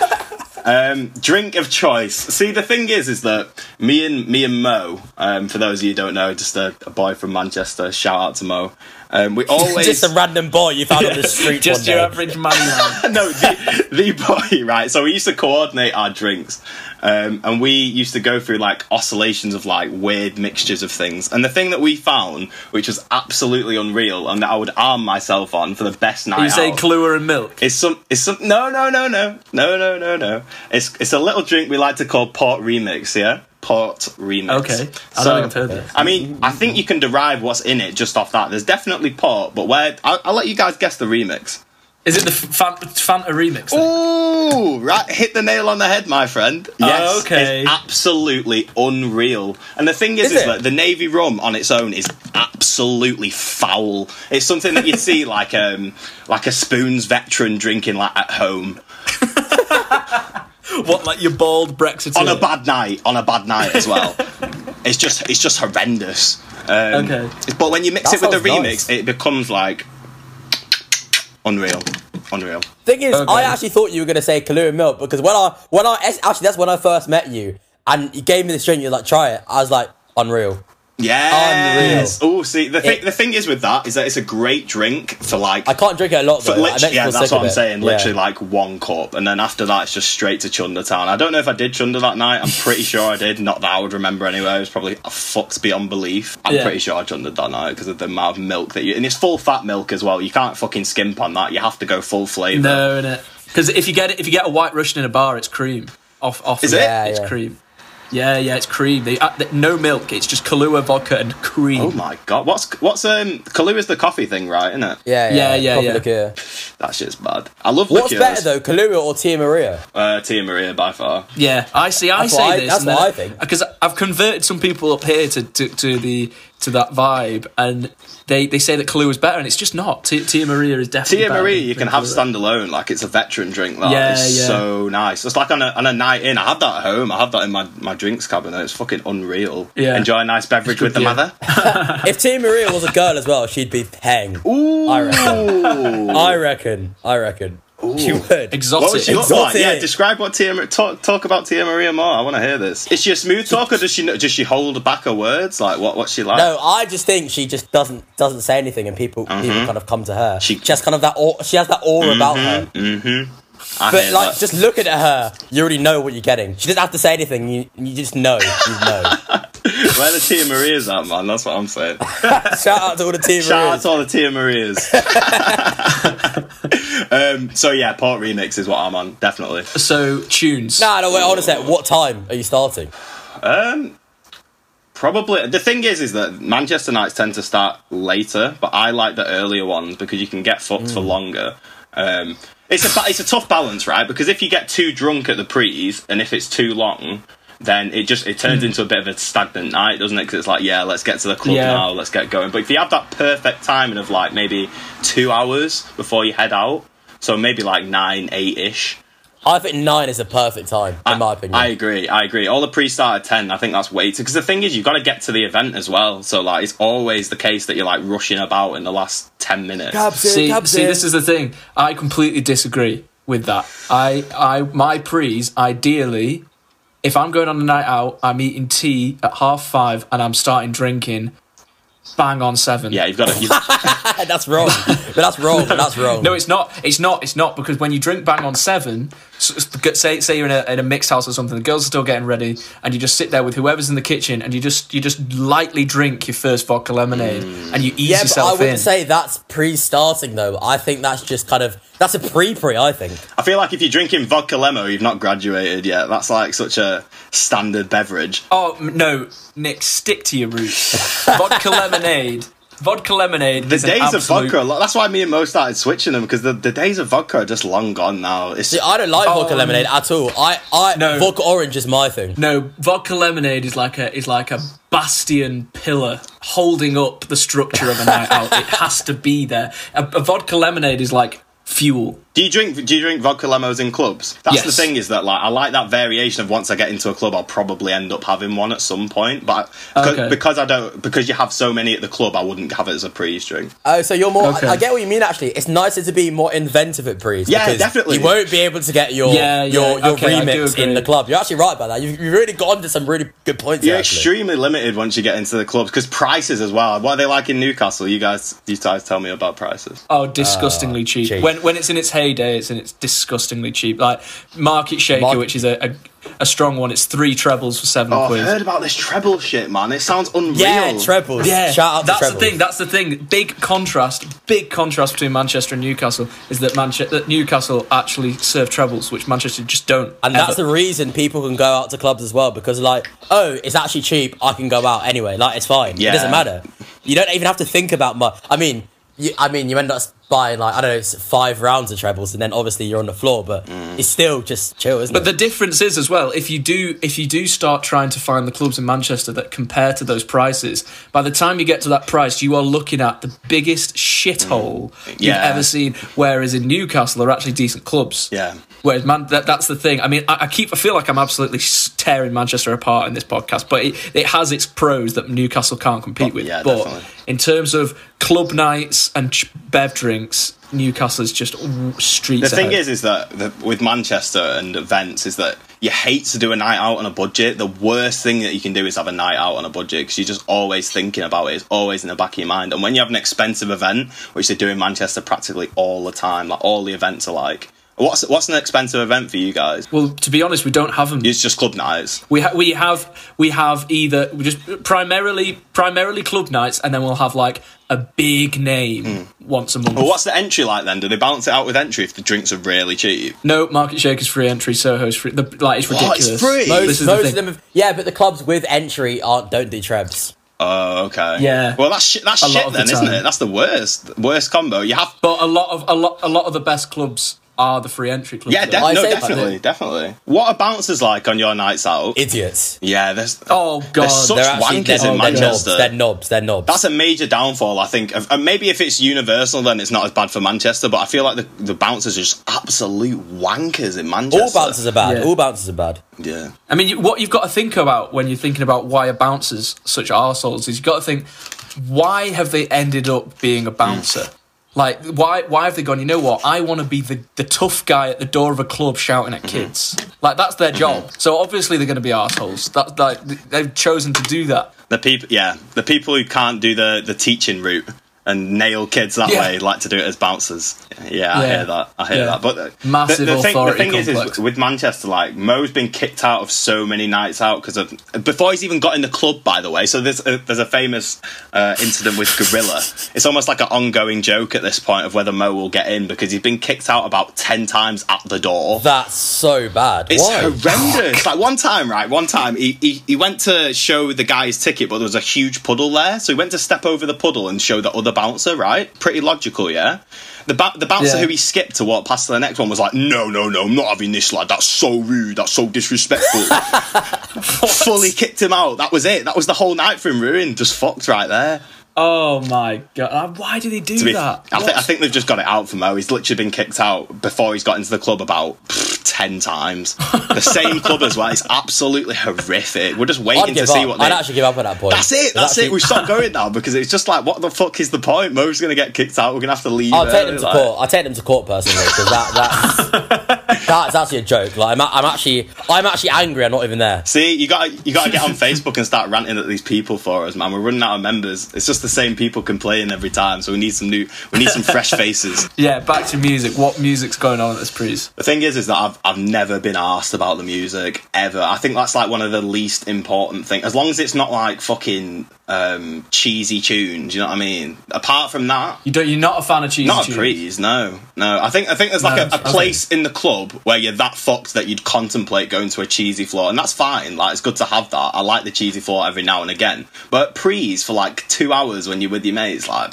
Um, drink of choice. See, the thing is, is that me and me and Mo. Um, for those of you who don't know, just a, a boy from Manchester. Shout out to Mo. Um, we always Just a random boy you found on the street Just one your day. average man. man. no, the, the boy, right? So we used to coordinate our drinks, um, and we used to go through like oscillations of like weird mixtures of things. And the thing that we found, which was absolutely unreal, and that I would arm myself on for the best night You say out, Kahlua and milk. it's some, it's some. No, no, no, no, no, no, no, no. It's it's a little drink we like to call port remix. Yeah, port remix. Okay. I don't think I've heard this. I mean, I think you can derive what's in it just off that. There's definitely port, but where I'll, I'll let you guys guess the remix. Is it the Fanta, Fanta remix? then? Ooh, right, hit the nail on the head, my friend. Yes, okay. it's absolutely unreal. And the thing is, Is is, that the navy rum on its own is absolutely foul. It's something that you'd see like um like a spoons veteran drinking like at home What, like your bald Brexit? on a bad night. On a bad night as well. it's just it's just horrendous. Um, Okay. But when you mix That it with the remix, nice. it becomes like unreal, unreal. Thing is, Okay. I actually thought you were gonna say Kahlua milk because when I when I actually that's when I first met you and you gave me this drink. You're like, try it. I was like, unreal. Yes. Oh, see, the thing It- the thing is with that is that it's a great drink for like I can't drink it a lot For though. I lit- yeah, that's what I'm it. saying. Yeah. Literally like one cup, and then after that, it's just straight to Chunder Town. I don't know if I did Chunder that night. I'm pretty sure I did. Not that I would remember anyway. It was probably a fucked beyond belief. I'm Yeah. pretty sure I Chundered that night because of the amount of milk that you and it's full fat milk as well. You can't fucking skimp on that. You have to go full flavour. No, innit? Because if you get it, if you get a white Russian in a bar, it's cream. Off, off. Is it? It's cream. Yeah, yeah, it's cream. They, uh, they- no milk. It's just Kahlua vodka and cream. Oh my god, what's what's um Kahlua the coffee thing, right? Isn't it? Yeah, Yeah, yeah, yeah, coffee yeah. liqueur. That shit's bad. I love the What's liqueurs. better though, Kahlua or Tia Maria? Uh, Tia Maria by far. Yeah, I see. I That's say what I- this. that's what I think. because I've converted some people up here to, to, to the to that vibe, and they, they say that Kahlua is better, and it's just not. Tia, Tia Maria is definitely Tia Maria, you can have Kahlua. standalone, like it's a veteran drink. That Yeah, is yeah. so nice. It's like on a on a night in. I have that at home. I have that in my, my drinks cabinet. It's fucking unreal. Yeah. Enjoy a nice beverage with the Yeah. mother. If Tia Maria was a girl as well, she'd be peng. Ooh. I reckon. I reckon. I reckon. She would. Exotic. What would she look like? Exotic. Yeah, describe what Tia Talk, talk about Tia Maria more. I want to hear this. Is she a smooth talker? Does she does she hold back her words? Like what what's she like? No, I just think she just doesn't doesn't say anything, and people people mm-hmm. kind of come to her. She- She, has kind of that aura, she has that aura about mm-hmm. her. Mm-hmm. I But like, that. just looking at her, you already know what you're getting. She doesn't have to say anything. You you just know. You know. where the Tia Marias at, man? That's what I'm saying. Shout out to all the Tia Marias. Shout out to all the Tia Marias. um, so yeah, port remix is what I'm on. Definitely. So tunes. Nah, no, wait, hold on a sec. What time are you starting? Um, probably the thing is, is that Manchester nights tend to start later, but I like the earlier ones because you can get fucked for longer. Um, it's a it's a tough balance, right? Because if you get too drunk at the prees, and if it's too long, then it just it turns into a bit of a stagnant night, doesn't it? Because it's like, yeah, let's get to the club Yeah. now, let's get going. But if you have that perfect timing of like maybe two hours before you head out, so maybe like nine, eight ish. I think nine is the perfect time, in my opinion. I agree. I agree. All the pre-start at ten. I think that's way too. Because the thing is, you've got to get to the event as well. So like, it's always the case that you're like rushing about in the last ten minutes. Cabs in, See, cabs see, in. this is the thing. I completely disagree with that. I, I, my pre's ideally, if I'm going on a night out, I'm eating tea at half five, and I'm starting drinking. Bang on seven. Yeah, you've got to. You, that's wrong. but that's wrong. That's wrong. No, it's not. It's not. It's not because when you drink bang on seven, s- s- say say you're in a, in a mixed house or something, the girls are still getting ready, and you just sit there with whoever's in the kitchen, and you just you just lightly drink your first vodka lemonade, mm. and you ease yeah, but I wouldn't in. say that's pre-starting though. I think that's just kind of that's a pre-pre. I think. I feel like if you're drinking vodka lemo, you've not graduated yet. That's like such a standard beverage. oh no, Nick, stick to your roots. vodka lemonade vodka lemonade. The is an days of vodka, that's why me and Mo started switching them because the, the days of vodka are just long gone now. It's See, I don't like vodka Um, lemonade at all. I, I No. vodka orange is my thing. No, vodka lemonade is like a is like a bastion pillar holding up the structure of a night out. It has to be there. A, a vodka lemonade is like fuel. Do you drink? Do you drink vodka lemos in clubs? That's the thing is that like I like that variation of once I get into a club, I'll probably end up having one at some point. But because, Okay. because I don't, because you have so many at the club, I wouldn't have it as a pre drink. Oh, so you're more. Okay. I, I get what you mean. Actually, it's nicer to be more inventive at breeze. Yeah, because definitely. You won't be able to get your Yeah, yeah, your your okay, remix in the club. You're actually right about that. You've, you've really got onto some really good points. You're here, actually. extremely limited once you get into the clubs because prices as well. What are they like in Newcastle? You guys, you guys tell me about prices. Oh, disgustingly ah, cheap. cheap. When when it's in its heyday, it's and its disgustingly cheap. Like Market Shaker, Market- which is a, a a strong one. It's three trebles for seven Oh, I've heard about this treble shit, man. It sounds unreal. Yeah, trebles. Yeah, shout out to that's trebles. the thing. That's the thing. Big contrast. Big contrast between Manchester and Newcastle is that Manchester, that Newcastle actually serve trebles, which Manchester just don't. And ever. that's the reason people can go out to clubs as well because, like, oh, it's actually cheap. I can go out anyway. Like, it's fine. Yeah. It doesn't matter. You don't even have to think about much. I mean, you, I mean, you end up buying like I don't know, it's five rounds of trebles, and then obviously you're on the floor, but Mm. it's still just chill, isn't But it? the difference is as well, if you do if you do start trying to find the clubs in Manchester that compare to those prices, by the time you get to that price, you are looking at the biggest shithole you've ever seen. Whereas in Newcastle, they're actually decent clubs. Yeah. Whereas man, that, that's the thing. I mean, I, I keep I feel like I'm absolutely tearing Manchester apart in this podcast, but it, it has its pros that Newcastle can't compete oh, with. Oh, yeah, but definitely. in terms of club nights and ch- bev drinks, is just streets. The thing ahead. is, is that the, with Manchester and events, is that you hate to do a night out on a budget. The worst thing that you can do is have a night out on a budget because you're just always thinking about it. It's always in the back of your mind. And when you have an expensive event, which they do in Manchester practically all the time, like all the events are like. What's what's an expensive event for you guys? Well, to be honest, we don't have them. It's just club nights. We ha- we have we have either we just primarily primarily club nights, and then we'll have like a big name hmm. once a month. But what's the entry like then? Do they balance it out with entry if the drinks are really cheap? No, Market Shaker's free entry, Soho's free. The, like it's What? It's ridiculous. free? most This is the most thing. of them, have, yeah, but the clubs with entry aren't don't do trebs. Oh, okay. Yeah. Well, that's shit. That's A lot shit of the then, isn't it? That's the worst. Worst combo. You have. But a lot of a lot a lot of the best clubs are the free entry clubs. Yeah, def- no, definitely, definitely. What are bouncers like on your nights out? Idiots. yeah, there's. Oh god, They're such They're actually wankers they're, in they're knobs. Manchester. They're knobs. They're knobs. That's a major downfall, I think. And maybe if it's universal, then it's not as bad for Manchester. But I feel like the, the bouncers are just absolute wankers in Manchester. all bouncers are bad. Yeah. All bouncers are bad. Yeah. I mean, what you've got to think about when you're thinking about why are bouncers such arseholes is you've got to think, why have they ended up being a bouncer? Like, why why have they gone, you know what, I want to be the, the tough guy at the door of a club shouting at mm-hmm. kids. Like, that's their job. Mm-hmm. So obviously they're going to be assholes. That's like, they've chosen to do that. The people, yeah, the people who can't do the, the teaching route and nail kids that Yeah. way like to do it as bouncers. Yeah, I hear that. I hear Yeah. that. But Massive the, the thing, the authority thing is, complex. is, with Manchester, like Mo's been kicked out of so many nights out because of before he's even got in the club. By the way, so there's a, there's a famous uh, incident with Gorilla. It's almost like an ongoing joke at this point of whether Mo will get in because he's been kicked out about ten times at the door. That's so bad. It's Why? horrendous. like one time, right? One time, he, he he went to show the guy his ticket, but there was a huge puddle there. So he went to step over the puddle and show the other bouncer. Right? Pretty logical, yeah. The ba- the bouncer Yeah. who he skipped to walk past to the next one was like, "No, no, no, I'm not having this lad. That's so rude. That's so disrespectful." Fully kicked him out. That was it. That was the whole night for him. Ruined. Just fucked right there. Oh my god! Uh, Why do they do be- that? I, think I think they've just got it out for Mo. He's literally been kicked out before he's got into the club about pff, ten times. the same club as well. It's absolutely horrific. We're just waiting to give see up. what they. I'd actually give up at that point. that's it. It's That's actually- it. We stopped going now because it's just like, what the fuck is the point? Mo's going to get kicked out. We're going to have to leave. I'll take early, them to like- court. I'll take them to court personally because that, that's that's actually a joke. Like I'm, I'm actually I'm actually angry. I'm not even there. See, you got you got to get on Facebook and start ranting at these people for us, man. We're running out of members. It's just the same people complaining every time. So we need some new, we need some fresh faces. Yeah, back to music. What music's going on at this Prees? The thing is, is that I've I've never been asked about the music ever. I think that's like one of the least important things. As long as it's not like fucking um, cheesy tunes. You know what I mean? Apart from that, You don't. You're not a fan of cheesy not a tunes? No, no. I think I think there's like No, a, a place in the club where you're that fucked that you'd contemplate going to a cheesy floor, and that's fine. Like it's good to have that. I like the cheesy floor every now and again, but prees for like two hours when you're with your mates, like.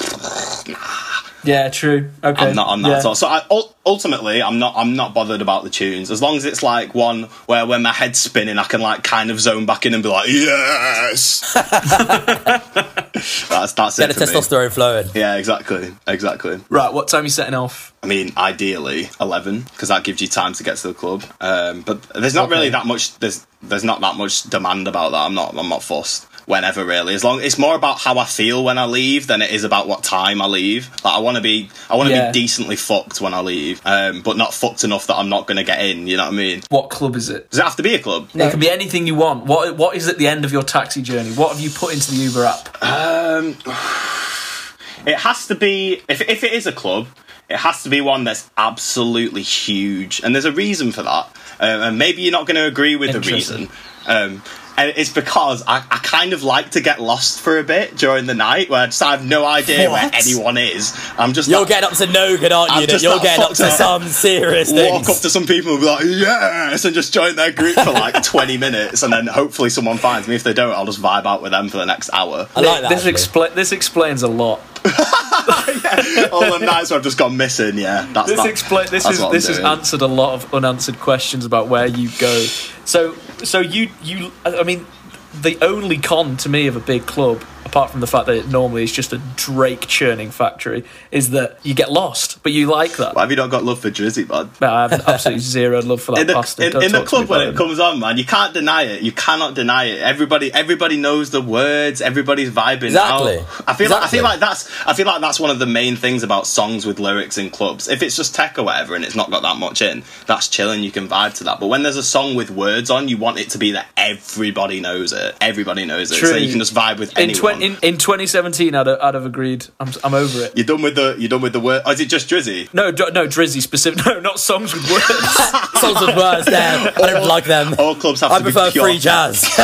Yeah, true. Okay, I'm not on that yeah. at all. So I, ultimately, I'm not. I'm not bothered about the tunes as long as it's like one where when my head's spinning, I can like kind of zone back in and be like, yes. that's that's Get it the for me. testosterone flowing. Yeah, exactly, exactly. Right, what time are you setting off? I mean, ideally eleven because that gives you time to get to the club. Um, but there's not Okay. really that much. There's there's not that much demand about that. I'm not. I'm not fussed. Whenever really, as long it's more about how I feel when I leave than it is about what time I leave. Like I want to be, I want to Yeah. be decently fucked when I leave, um, but not fucked enough that I'm not going to get in. You know what I mean? What club is it? Does it have to be a club? It can be anything you want. What What is at the end of your taxi journey? What have you put into the Uber app? Um, it has to be if if it is a club, it has to be one that's absolutely huge, and there's a reason for that. Um, and maybe you're not going to agree with the reason. Um, and it's because I, I kind of like to get lost for a bit during the night, where I just have no idea where anyone is. I'm just You're that- getting up to no good, aren't you? just You're that getting up to up. some serious walk things. up to some people and be like, yes, and just join their group for like 20 minutes, and then hopefully someone finds me. If they don't, I'll just vibe out with them for the next hour. I like that. this actually. expla- This explains a lot. All the nights where I've just gone missing, yeah. That's This that- explain. This that's is what I'm this has answered a lot of unanswered questions about where you go. So so you you. I mean, the only con to me of a big club, apart from the fact that it normally is just a Drake churning factory, is that you get lost. But you like that. Why have you not got love for Drizzy, bud? But I have absolutely zero love for that In the, bastard. in, in the talk to me club when it him. comes on, man, you can't deny it. You cannot deny it. Everybody, everybody knows the words. Everybody's vibing Exactly. out. I feel, like, I feel like that's, I feel like that's one of the main things about songs with lyrics in clubs. If it's just tech or whatever, and it's not got that much in, that's chilling. You can vibe to that. But when there's a song with words on, you want it to be that everybody knows it. Everybody knows it, so you can just vibe with in, anyone. Twen- in in 2017, I'd have, I'd have agreed. I'm I'm over it. you're done with the, you're done with the word. Or oh, is it just Drizzy? No, d- no, Drizzy specific. No, not songs with words. Songs with words there. I don't like them. All clubs have I to prefer be pure free jazz.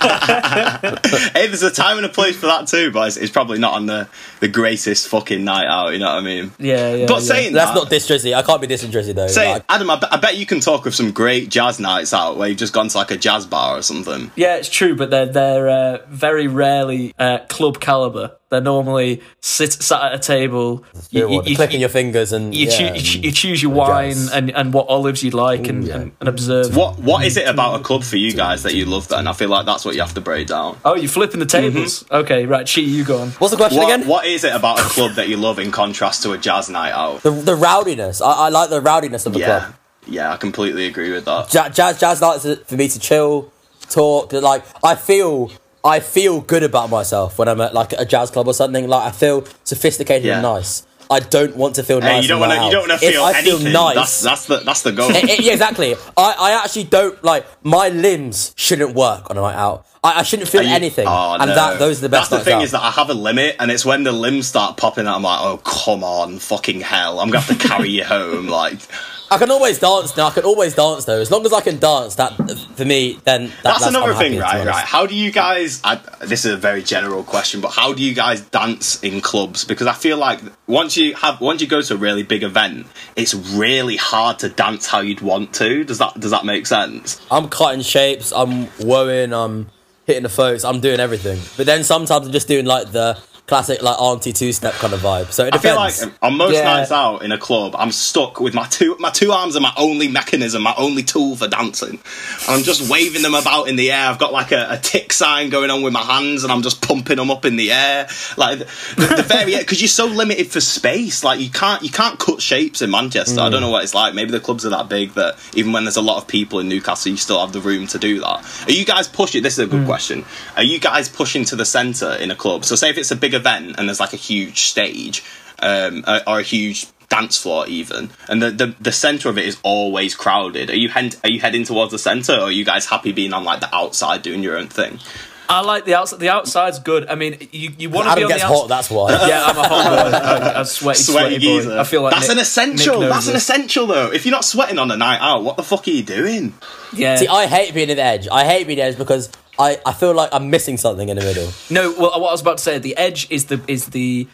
hey, there's a time and a place for that too, but it's, it's probably not on the, the greatest fucking night out. You know what I mean? yeah, yeah. But yeah. saying That's that, not diss Drizzy. I can't be dissing Drizzy though. say, Like, Adam, I, bet- I bet you can talk of some great jazz nights out where you've just gone to like a jazz bar or something. Yeah, it's true, but they're they're uh, very rarely uh, club caliber. They're normally sit sat at a table. you, clicking your fingers and you, yeah, choo- you, you choose your wine jazz. and, and what olives you'd like and, yeah. and, and observe. What What is it about a club for you guys that you love? Then I feel like that's what you have to break down. Oh, you're flipping the mm-hmm. tables. Okay, right. Chi, you go on. What's the question What, again? what is it about a club that you love in contrast to a jazz night out? The, the rowdiness. I, I like the rowdiness of the Yeah, club. yeah, I completely agree with that. Ja- jazz jazz nights are for me to chill, talk. Like I feel, I feel good about myself when I'm at like a jazz club or something. Like I feel sophisticated and nice. I don't want to feel Hey, nice. you don't want to. You don't want to If feel I anything. feel nice. That's that's the that's the goal. Eh, eh, yeah, exactly. I, I actually don't like my limbs shouldn't work on a night out. I, I shouldn't feel you- anything, Oh, and no. that those are the best. That's the thing out. is that I have a limit, and it's when the limbs start popping out. I'm like, oh come on, fucking hell! I'm gonna have to carry you home. Like I can always dance now. I can always dance though. As long as I can dance, that for me, then that, that's, that's, another thing, right? Right? How do you guys? I, this is a very general question, but how do you guys dance in clubs? Because I feel like once you have once you go to a really big event, it's really hard to dance how you'd want to. Does that does that make sense? I'm cutting shapes. I'm woeing. I'm um, hitting the folks. I'm doing everything. But then sometimes I'm just doing like the classic like auntie two step kind of vibe. So it I feel depends. like on most Yeah. nights out in a club, I'm stuck with my two my two arms are my only mechanism, my only tool for dancing. And I'm just waving them about in the air. I've got like a, a tick sign going on with my hands, and I'm just pumping them up in the air. Like the, the, the very because you're so limited for space. Like you can't you can't cut shapes in Manchester. I don't mm. know what it's like. Maybe the clubs are that big that even when there's a lot of people in Newcastle, you still have the room to do that. Are you guys pushing? This is a good mm. question. Are you guys pushing to the centre in a club? So say if it's a big event and there's like a huge stage um, or or a huge dance floor even and the, the the center of it is always crowded are you head, are you heading towards the center or are you guys happy being on like the outside doing your own thing I like the outside. The outside's good. I mean, you, you want to be Adam on gets the hot. outside. That's why. Yeah, I'm a hot boy. I'm sweaty, sweaty sweaty, boy. I feel like that's Nick- an essential Nick that's an essential though if you're not sweating on a night out what the fuck are you doing Yeah. See, I hate being at the edge. I hate being at the edge because I, I feel like I'm missing something in the middle. No, well, what I was about to say, the edge is the is the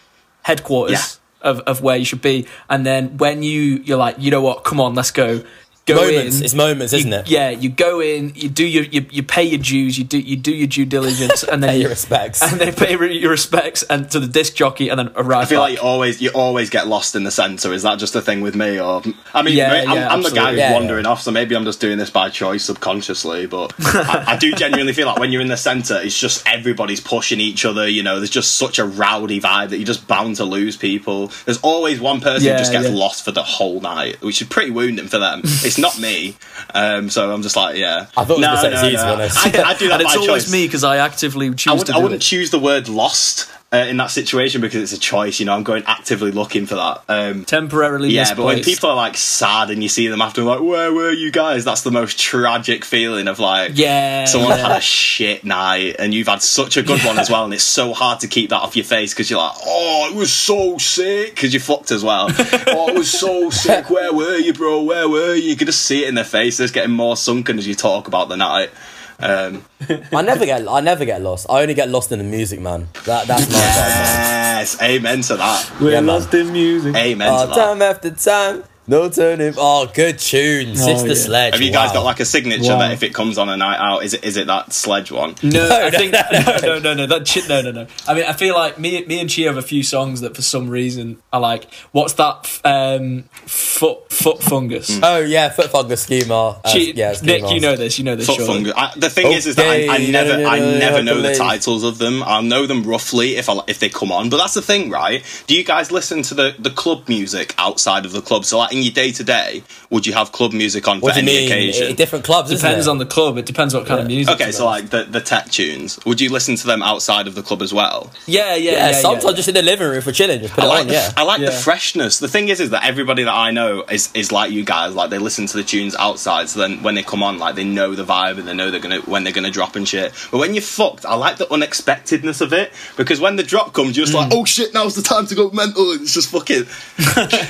headquarters of, of where you should be, and then when you you're like, you know what, come on, let's go. Go Moments, in. it's moments, You- isn't it? Yeah, you go in, you do your you, you pay your dues, you do you do your due diligence, and then Pay you, your respects. and then pay your respects and to the disc jockey, and then arrive. I feel back. like you always you always get lost in the centre. Is that just a thing with me, or I mean, Yeah, I'm, yeah, I'm the guy who's Yeah, wandering off, so maybe I'm just doing this by choice subconsciously. But I, I do genuinely feel like when you're in the centre, it's just everybody's pushing each other. You know, there's just such a rowdy vibe that you're just bound to lose people. There's always one person Yeah, who just gets yeah. lost for the whole night, which is pretty wounding for them. it's not me, um, so I'm just like, yeah. I thought it was no, no, it's you, to no. be honest. I, I do that and it's by always choice. me because I actively choose I, would, to I do wouldn't it. choose the word lost uh, in that situation because it's a choice. You know, I'm going actively looking for that. Um, Temporarily yeah, but when people are like sad and you see them after, like, where were you guys? That's the most tragic feeling of like, Yeah, someone yeah. had a shit night and you've had such a good one as well, and it's so hard to keep that off your face because you're like, oh, it was so sick because you're fucked as well. oh, it was so sick. Where were you, bro? Where were you? You can just see it in their face. It's getting more sunken as you talk about the night. Um, I never get I never get lost. I only get lost in the music, man. That that's my vibe, man. yes, amen to that. We're Yeah, man. lost in music. Amen Oh, to that. time after time, no turning. Oh, good tune, Sister yeah. Sledge. Have you guys wow. got like a signature Wow. that if it comes on a night out, is it is it that sledge one? No, No, I no, think no, no, no, no, no. That shit, no, no, no. I mean, I feel like me, me and Chi have a few songs that for some reason are like, what's that? Um, foot, foot fungus. Oh yeah, foot fungus Ski Mask. Uh, Chi- yeah, Nick, Ski Mask. you know this. You know this. Foot surely. fungus. I, the thing is, is that I, I never, no, I no, no, never know the titles of them. I'll know them roughly if I, if they come on. But that's the thing, right? Do you guys listen to the, the club music outside of the club? So, like in your day to day, would you have club music on What for any mean? occasion? I- different clubs. isn't Depends it? on the club. It depends what kind of music. okay, so be like the, the tech tunes, would you listen to them outside of the club as well? yeah, yeah, Yeah, yeah. sometimes yeah. just in the living room for chilling, just put I it like, on. the, Yeah. I like the freshness. The thing is, is that everybody that I know is, is like you guys. Like they listen to the tunes outside, so then when they come on, like they know the vibe and they know they're gonna when they're gonna drop and shit. But when you're fucked, I like the unexpectedness of it because when the drop comes, you're just hmm. like, oh shit, now's the time to go mental. It's just fucking.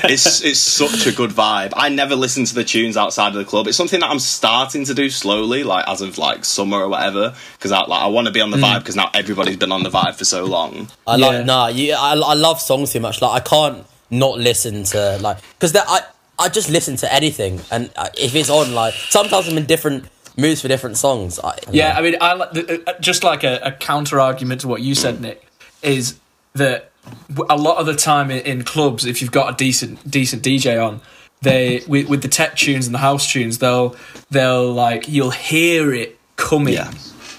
it's it's such a good vibe. I never listen to the tunes outside of the club. It's something that I'm starting to do slowly, like as of like summer or whatever, because I like I want to be on the vibe because now everybody's been on the vibe for so long. I Yeah. like nah. You, I, I love songs too much. Like I can't not listen to like because I I just listen to anything, and uh, if it's on, like sometimes I'm in different moods for different songs. I, Yeah, I mean, I like uh, just like a, a counter argument to what you said, Nick, is that w- a lot of the time in, in clubs, if you've got a decent decent DJ on, they with, with the tech tunes and the house tunes, they'll they'll like you'll hear it coming, Yeah.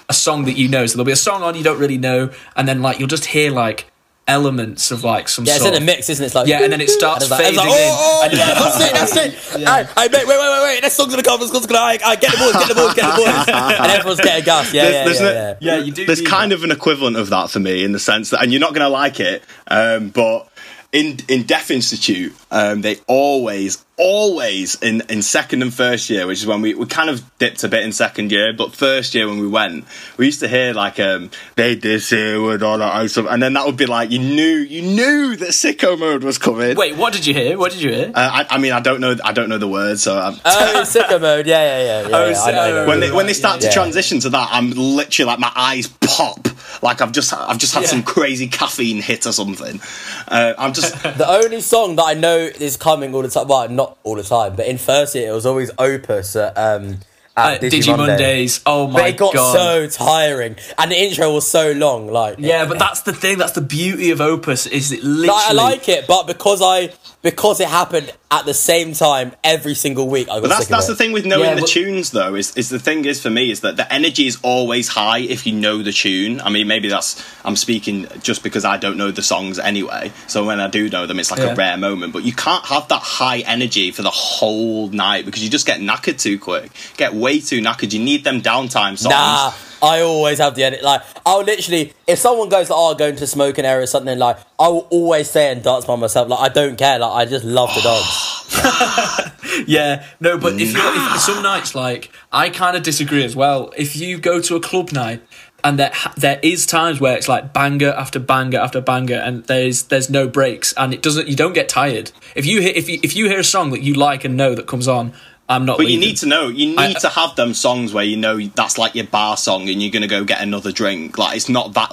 a song that you know. So there'll be a song on you don't really know, and then like you'll just hear like elements of like some yeah, it's in a mix, isn't it? It's like Yeah, and then it starts and it's like, it's fading like, in, oh, oh, and you're like, that's it, that's it. Yeah. Hey, hey, mate, wait, wait, wait, wait. That song's gonna come. This song's gonna. I, I get the boys, get the boys, get the boys, and everyone's getting gas. Yeah, yeah, There's- yeah, there's yeah. Yeah, you do. there's need kind of an equivalent of that for me in the sense that, and you're not going to like it, um, but in in Deaf Institute, um, they always, always in in second and first year, which is when we we kind of dipped a bit in second year, but first year when we went, we used to hear like um, they this here with all that ice, and then that would be like you knew you knew that sicko mode was coming. Wait, what did you hear? What did you hear? Uh, I, I mean, I don't know. I don't know the words, so I'm, Oh, sicko mode. Yeah, yeah, yeah. yeah, Oh, yeah. I know, I know. when they when they start Yeah. to transition to that, I'm literally like my eyes pop, like I've just I've just had Yeah. some crazy caffeine hit or something. Uh, I'm just The only song that I know is coming all the time, well, not all the time, but in first year it was always Opus at, um, Uh, at Digi Mondays. Oh my But it got god. so tiring, and the intro was so long. Like, Yeah, but that's the thing. That's the beauty of Opus. Is it literally? Like, I like it, but because I because it happened at the same time every single week, I got But that's that's the thing with knowing Yeah, the but- tunes though is is the thing is for me is that the energy is always high if you know the tune. I mean maybe that's I'm speaking just because I don't know the songs anyway. So when I do know them it's like Yeah. a rare moment. But you can't have that high energy for the whole night because you just get knackered too quick. Get way too knackered. You need them downtime songs. Nah, I always have the edit. Like, I'll literally, if someone goes, like, oh, going to smoking area or something, like, I will always say and dance by myself. Like, I don't care. Like, I just love to dance. Yeah, no, but if you're if some nights like I kind of disagree as well. If you go to a club night and there there is times where it's like banger after banger after banger and there's there's no breaks and it doesn't you don't get tired. If you hear if you, if you hear a song that you like and know that comes on I'm not. But you need to know, you need I- to have them songs where you know that's like your bar song and you're going to go get another drink. Like, it's not that.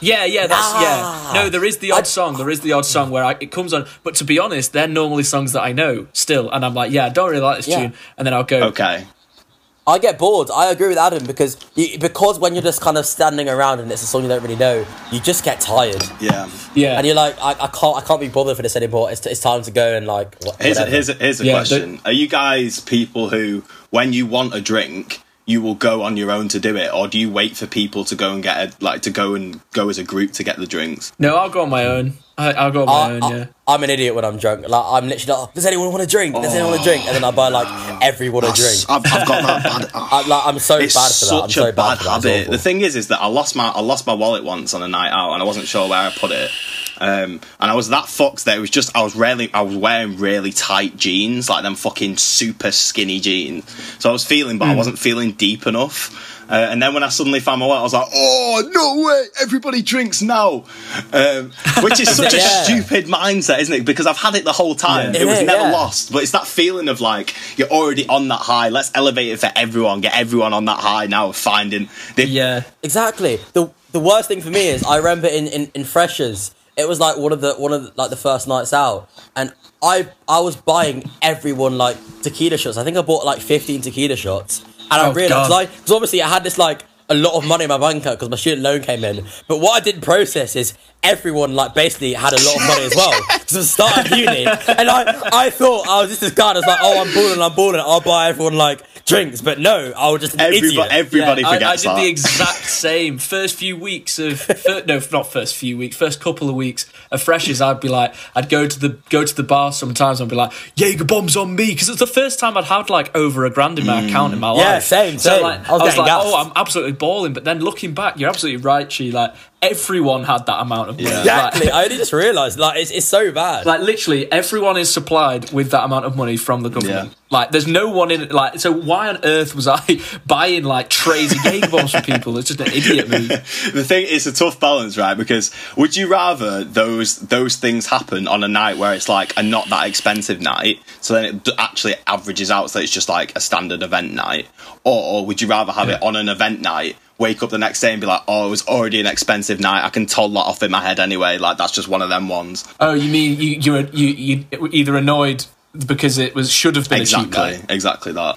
Yeah, yeah, that's Nah. yeah. Ah. No, there is the odd song. There is the odd song where I, it comes on. But to be honest, they're normally songs that I know still, and I'm like, yeah, I don't really like this Yeah. tune, and then I'll go. Okay. I get bored. I agree with Adam because you, because when you're just kind of standing around and it's a song you don't really know, you just get tired. Yeah. Yeah, And you're like, I, I can't, I can't be bothered for this anymore. It's, it's time to go and like. wh- Here's a, here's a, here's a Yeah, question. Are you guys people who, when you want a drink, you will go on your own to do it, or do you wait for people to go and get a, like to go and go as a group to get the drinks? no, I'll go on my own. I, I'll go on my I, own. I, Yeah. I'm an idiot when I'm drunk. Like I'm literally like, does anyone want a drink? Does anyone want a drink? And then I buy like everyone a drink. I've, I've got that bad. I'm, like, I'm so it's bad for that. I'm so a bad for that. Habit. The thing is, is that I lost my I lost my wallet once on a night out, and I wasn't sure where I put it. Um, and I was that fucked that it was just I was really I was wearing really tight jeans, like them fucking super skinny jeans. So I was feeling, but I wasn't feeling deep enough. Uh, and then when I suddenly found my wallet, I was like, "Oh no way! Everybody drinks now," um, which is such a stupid mindset, isn't it? Because I've had it the whole time. Yeah. It was Yeah, never yeah. lost, but it's that feeling of like you're already on that high. Let's elevate it for everyone. Get everyone on that high now of finding. The, Yeah. Exactly. The the worst thing for me is I remember in, in, in freshers, it was like one of the one of the, like the first nights out, and I I was buying everyone like tequila shots. I think I bought like fifteen tequila shots, and I Oh, realized God. like because obviously I had this like a lot of money in my bank account because my student loan came in. But what I didn't process is everyone like basically had a lot of money as well because it was the start of uni, and I I thought I was just this guy that's like oh I'm balling I'm balling I'll buy everyone like drinks, but no I was just an Everybody, idiot. everybody Yeah, I, I did that. the exact same. First few weeks of fir- no, not first few weeks. First couple of weeks of freshers, I'd be like, I'd go to the go to the bar sometimes. I'd be like, Jaeger bombs on me because it's the first time I'd had like over a grand hmm. in my account in my life. Yeah, same, So same. like, I was I was like, oh, gassed. oh, I'm absolutely balling. But then looking back, you're absolutely right, She Like everyone had that amount of money. Yeah. Exactly. Like, I only just realised, like, it's, it's so bad. like literally everyone is supplied with that amount of money from the government. Yeah. Like there's no one in it. Like so, why on earth was I buying like trays of Jaeger bombs for people? It's just an idiot move. the thing is a tough balance right because would you rather those those things happen on a night where it's like a not that expensive night so then it actually averages out so it's just like a standard event night or would you rather have it on an event night wake up the next day and be like oh it was already an expensive night i can toll that off in my head anyway like that's just one of them ones Oh, you mean you you were you you were either annoyed because it was should have been a cheap exactly night? exactly that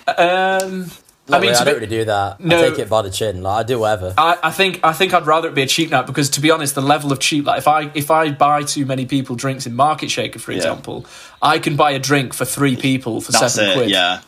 Um, I mean, really, I don't be- really do that. No. I take it by the chin. Like, I do whatever. I, I think I think I'd rather it be a cheap night because to be honest, the level of cheap like if I if I buy too many people drinks in Market Shaker, for example, I can buy a drink for three people for that's seven it quid. yeah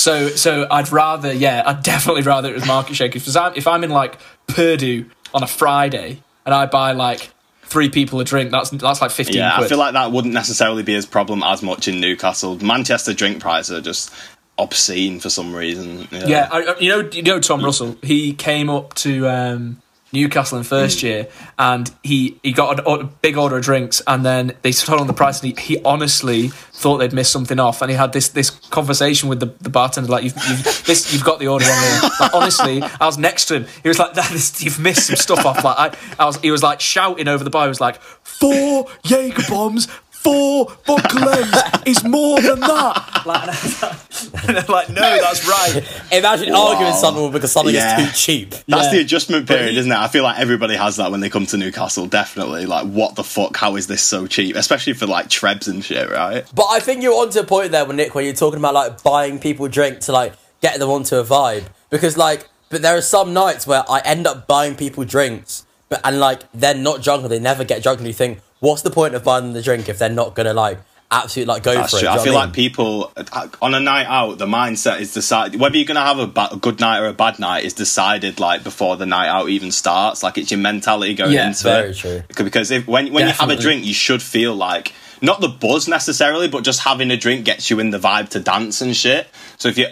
So so I'd rather yeah, I'd definitely rather it was Market Shaker. If I'm, if I'm in like Purdue on a Friday and I buy like three people a drink, that's that's like fifteen yeah quid. i feel like that wouldn't necessarily be as problem as much in newcastle manchester drink prices are just obscene for some reason Yeah, I, I- you know, you know Tom Russell. He came up to um, Newcastle in first hmm. year, and he he got a, a big order of drinks, and then they told him the price, and he, he honestly thought they'd missed something off, and he had this this conversation with the, the bartender, like you've you've, this, you've got the order wrong here. Like honestly, I was next to him. He was like, that is, "You've missed some stuff off." Like I, I was, he was like shouting over the bar. He was like, four Jaeger bombs." Four vodka lems is more than that. Like, and I'm like, no, that's right. Imagine arguing something because something Yeah. is too cheap. That's Yeah. the adjustment period, isn't it? I feel like everybody has that when they come to Newcastle. Definitely, like, what the fuck? How is this so cheap? Especially for like Trebs and shit, right? But I think you're onto a point there, when Nick, when you're talking about like buying people drink to like get them onto a vibe. Because like, but there are some nights where I end up buying people drinks, but and like they're not drunk or they never get drunk, and you think, what's the point of buying them the drink if they're not gonna like absolutely like go That's for it? true. Do you I know feel what like people uh, on a night out, the mindset is decided whether you're gonna have a, ba- a good night or a bad night is decided like before the night out even starts. Like it's your mentality going into it. Yeah, into very it. true. Because if when when you have a drink, you should feel like not the buzz necessarily, but just having a drink gets you in the vibe to dance and shit. So if you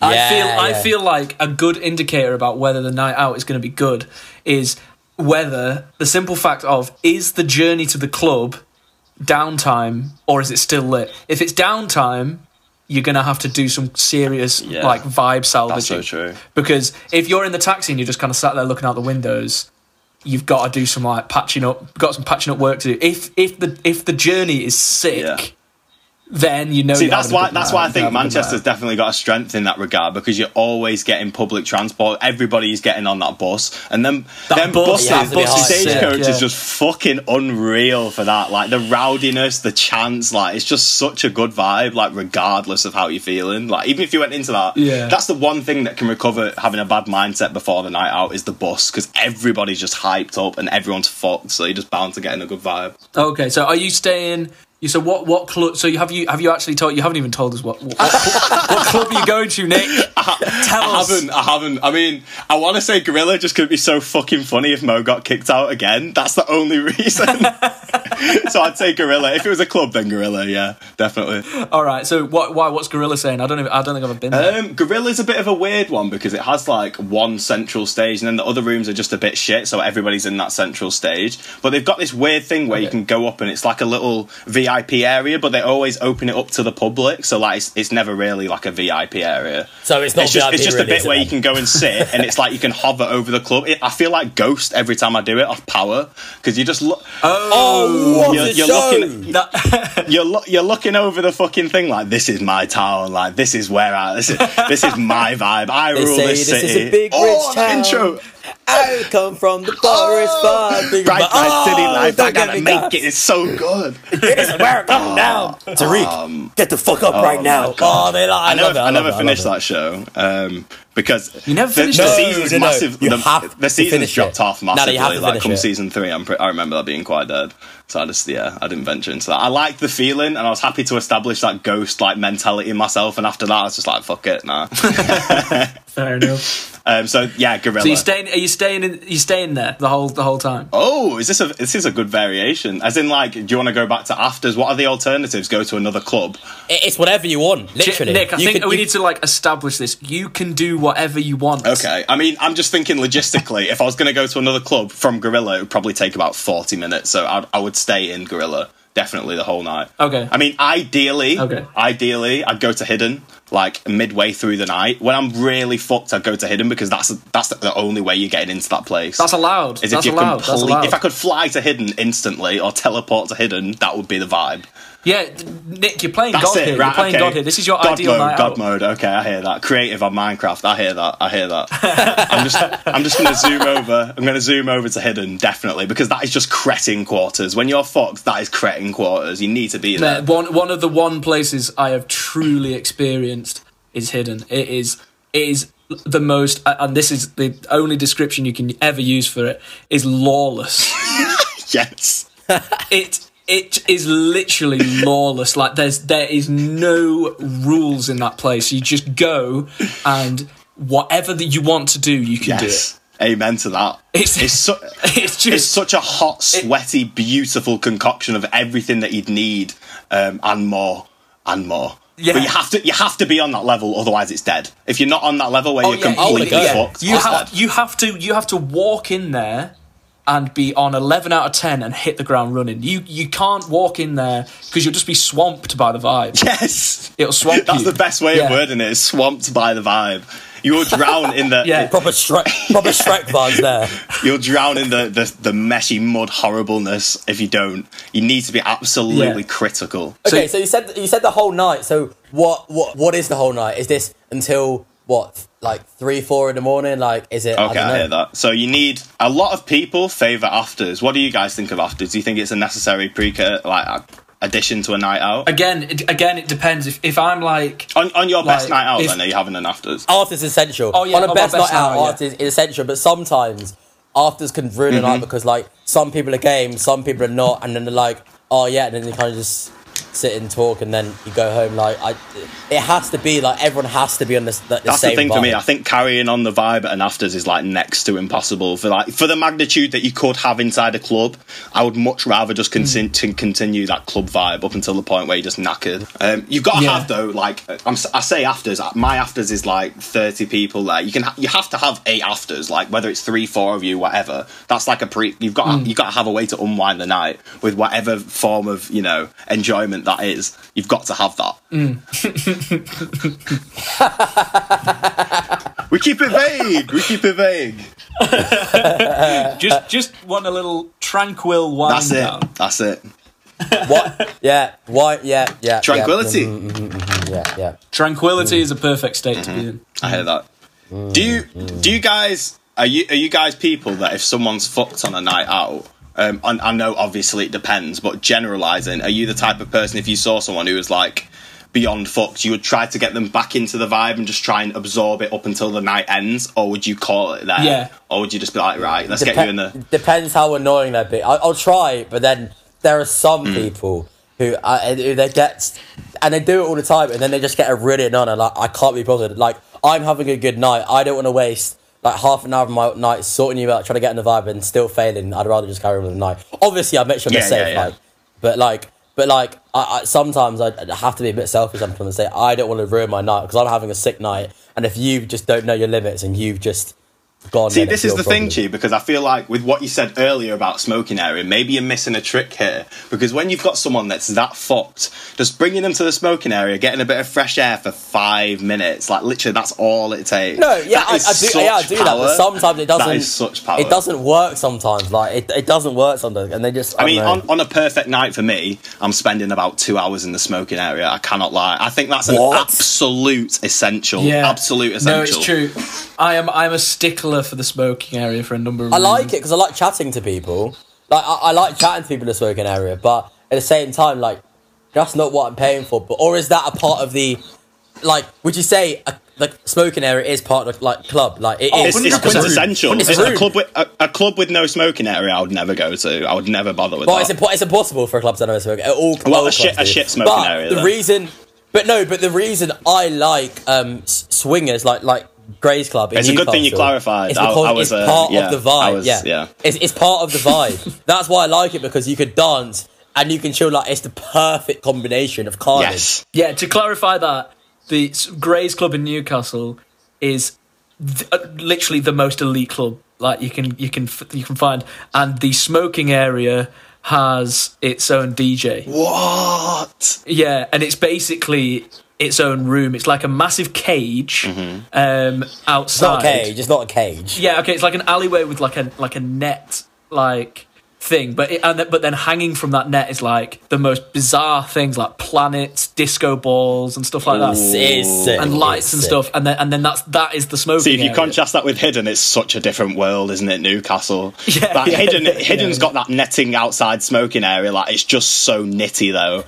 yeah, I Yeah, feel I feel like a good indicator about whether the night out is going to be good is whether the simple fact of is the journey to the club downtime or is it still lit? If it's downtime, you're going to have to do some serious Yeah. like vibe salvaging. That's so true. Because if you're in the taxi and you're just kind of sat there looking out the windows, you've got to do some like patching up, got some patching up work to do. If if the if the journey is sick, Yeah. Then you know. See, you're that's why that's why I think having a good Manchester's definitely got a strength in that regard because you're always getting public transport. Everybody's getting on that bus, and then That them bus- buses, you have to be the high. stagecoach yeah. is just fucking unreal for that. Like the rowdiness, the chants, like it's just such a good vibe. Like regardless of how you're feeling, like even if you went into that, Yeah. that's the one thing that can recover having a bad mindset before the night out is the bus because everybody's just hyped up and everyone's fucked, so you're just bound to get in a good vibe. Okay, so are you staying? You so what? What club? So you have you have you actually told? You haven't even told us what what, what, club, what club are you going to, Nick? Tell I us. haven't. I haven't. I mean, I want to say Gorilla just could be so fucking funny if Mo got kicked out again. That's the only reason. so I'd say Gorilla. If it was a club, then Gorilla. Yeah, definitely. All right. So what? Why? What's Gorilla saying? I don't. Even, I don't think I've ever been there. Um, Gorilla's a bit of a weird one because it has like one central stage, and then the other rooms are just a bit shit. So everybody's in that central stage. But they've got this weird thing where you can go up, and it's like a little VIP area, but they always open it up to the public. So like, it's, it's never really like a VIP area. So it's not it's just, VIP it's just really, a is bit it where you can go and sit, and it's like you can hover over the club. It, I feel like Ghost every time I do it off power because you just look. Oh, oh what You're- a you're show! looking You're lo- you're looking over the fucking thing like this is my town, like this is where I this is this is my vibe. I They rule say this this city. is a big, oh, rich that town. intro. I come from the forest far. big- Bright oh, light city life. I don't get gotta make gas. it. It's so good. It is where come down. Tariq, get the fuck up right now. Um, God. Oh, they like. I I, never, love it, I, I love never it, finished love that show um, because You never the, finished the it? season's No, no, no. massive. You the, have the season's finish dropped it. off No, no, massively. you have to like come it. season three, I'm pre- I remember that being quite dead. So I just yeah, I didn't venture into that. I liked the feeling, and I was happy to establish that ghost like mentality in myself. And after that, I was just like, fuck it, nah. Fair enough. um, so yeah, gorilla. So you staying? Are you staying? In, you staying there the whole the whole time? Oh, is this a this is a good variation? As in, like, do you want to go back to afters? What are the alternatives? Go to another club. It's whatever you want, literally. Nick, I You think could- we you- need to like establish this. You can do whatever you want. Okay, I mean, I'm just thinking logistically. if I was going to go to another club from Gorilla, it would probably take about 40 minutes. So I'd, I would stay in Gorilla definitely the whole night. Okay. I mean, ideally, Okay. ideally, I'd go to Hidden like midway through the night. When I'm really fucked, I'd go to Hidden because that's that's the only way you're getting into that place. That's allowed. Is That's if you're allowed. That's complete- allowed. If I could fly to Hidden instantly or teleport to Hidden, that would be the vibe. Yeah, Nick, you're playing That's God it, here. right? You're playing okay. God here. This is your God ideal mode, night God out. mode. Okay, I hear that. Creative on Minecraft. I hear that. I hear that. I'm just, I'm just going to zoom over. I'm going to zoom over to hidden definitely because that is just cretin quarters. When you're Fox, that is cretin quarters. You need to be there. One one of the one places I have truly experienced is hidden. It is it is the most, and this is the only description you can ever use for it is lawless. Yes. it it is literally lawless. Like there's there is no rules in that place. You just go and whatever that you want to do, you can do it. Amen to that. It's- It's, su- It's just it's such a hot, sweaty, beautiful concoction of everything that you'd need, um, and more, and more. Yeah. But you have to, you have to be on that level, otherwise it's dead. If you're not on that level where Oh, you're yeah, completely oh, yeah. fucked, you have dead. you have to you have to walk in there and be on 11 out of 10 and hit the ground running. You you can't walk in there because you'll just be swamped by the vibe. Yes. It'll swamp That's you. the best way Yeah. of wording it. Is swamped by the vibe. You will drown in the. Yeah. proper Shrek, proper Shrek vibes there. You'll drown in the, the the meshy mud horribleness if you don't. You need to be absolutely Yeah. critical. Okay, so you said you said the whole night. So what what what is the whole night? Is this until what like three four in the morning? Like is it? Okay, I, I, don't hear that. So you need a lot of people favour afters. What do you guys think of afters? Do you think it's a necessary pre like addition to a night out? Again, it, again, it depends. If, if I'm like, On, on your best Like, night out, if- then are you having an afters? Afters is essential. Oh, yeah, on a on best, best night out, night, art is, is essential. But sometimes afters can ruin Mm-hmm. a night because like some people are game, some people are not, and then they're like, oh yeah, and then they kind of just sit and talk, and then you go home. Like I, it has to be like everyone has to be on this. The, the That's the thing for me. I think carrying on the vibe at an afters is like next to impossible for like for the magnitude that you could have inside a club. I would much rather just continue to continue that club vibe up until the point where you're just knackered. Um, you've got to Yeah. have though, like I'm, I say afters. My afters is like 30 people there. You can ha- you have to have eight afters, like whether it's three, four of you, whatever. That's like a pre. You've got Hmm. you got to have a way to unwind the night with whatever form of you know enjoyment that is. You've got to have that. we keep it vague. We keep it vague. just just want a little tranquil wind That's it. down. That's it. what? Yeah, why? Yeah, yeah. Tranquility. Yeah, mhm, mhm, mhm, yeah, yeah. Tranquility is a perfect state to be in. I hear that. Do you do you guys are you are you guys people that if someone's fucked on a night out? Um, and I know obviously it depends, but generalizing, are you the type of person if you saw someone who was like beyond fucked, you would try to get them back into the vibe and just try and absorb it up until the night ends, or would you call it there? Yeah. Or would you just be like, right, let's get you in the Depends how annoying they'd be. I, I'll try, but then there are some Hmm. people who, uh, who they get, and they do it all the time, and then they just get a really annoying. And like, I can't be bothered. Like I'm having a good night. I don't want to waste like half an hour of my night sorting you out, trying to get in the vibe, and still failing. I'd rather just carry on with the night. Obviously, I make sure Yeah, they're safe. yeah, yeah. Like, but like. But like, I, I, sometimes I have to be a bit selfish sometimes and say I don't want to ruin my night because I'm having a sick night, and if you just don't know your limits and you've just gone, See, this is the thing, problem. Chi, because I feel like with what you said earlier about smoking area, maybe you're missing a trick here. Because when you've got someone that's that fucked, just bringing them to the smoking area, getting a bit of fresh air for five minutes, like literally, that's all it takes. No, yeah, I, I do. Yeah, I such do that, but sometimes it doesn't. That is such power. It doesn't work sometimes. Like it, it doesn't work sometimes, and they just. I, I mean, on, on a perfect night for me, I'm spending about two hours in the smoking area. I cannot lie. I think that's an What? absolute essential. Yeah, Absolute essential. No, it's true. I am. I'm a stickler for the smoking area for a number of I reasons. like it because I like chatting to people. Like I, I like chatting to people in the smoking area, but at the same time, like that's not what I'm paying for. But or is that a part of the? Like, would you say a, like smoking area is part of like club? Like it Oh, is. It's, it's 100%. quintessential. It's It's a club with a, a club with no smoking area. I would never go to. I would never bother with But that. it's, impo- it's impossible for a club to have a smoking. All, Well, all a shit- clubs a shit smoking but area, The then. reason, but no, but the reason I like um swingers like like Grey's Club. in It's a good thing you Newcastle clarified. is I- because I was, it's uh, part yeah, of the vibe. Was- yeah, yeah. It's, it's part of the vibe. That's why I like it because you could dance and you can chill. Like it's the perfect combination of carnage. yes. Yeah, to clarify that, the S- Greys Club in Newcastle is th- uh, literally the most elite club like you can you can you can find, and the smoking area has its own DJ. What? Yeah, and it's basically its own room. It's like a massive cage Mm-hmm. um, It's outside. not a cage. It's not a cage. Yeah, okay, it's like an alleyway with like a like a net like thing, but it, and then, but then hanging from that net is like the most bizarre things like planets, disco balls, and stuff like that, It's, it's sick. and lights and stuff, and then and then that's that is the smoking. See, if you area. contrast that with Hidden, it's such a different world, isn't it? Newcastle. Yeah, Like, yeah, Hidden, yeah. Hidden's got that netting outside smoking area. Like it's just so nitty, though.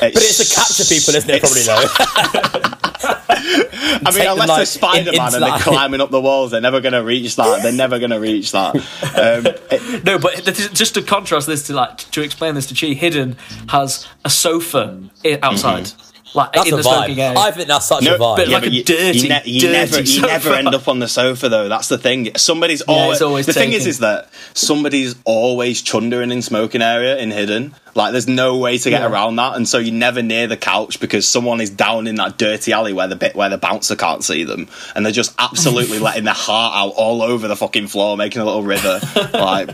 But it's to capture people, isn't it? Probably though. I mean, take them, unless like, they're Spider Man and they're climbing up the walls, they're never going to reach that. They're never going to reach that. Um, it- No, but th- th- just to contrast this to like to explain this to Chi, Hidden has a sofa i- outside, mm-hmm. like That's in a the smoking vibe. area. I think that's such No, a vibe. but yeah, like a you, dirty, you, ne- you dirty never, you never end up on the sofa though. That's the thing. Somebody's Yeah, always, it's always the thing is, is that somebody's always chundering in smoking area in hidden. Like, there's no way to get Yeah. around that, and so you're never near the couch because someone is down in that dirty alley where the bit where the bouncer can't see them, and they're just absolutely letting their heart out all over the fucking floor, making a little river. like.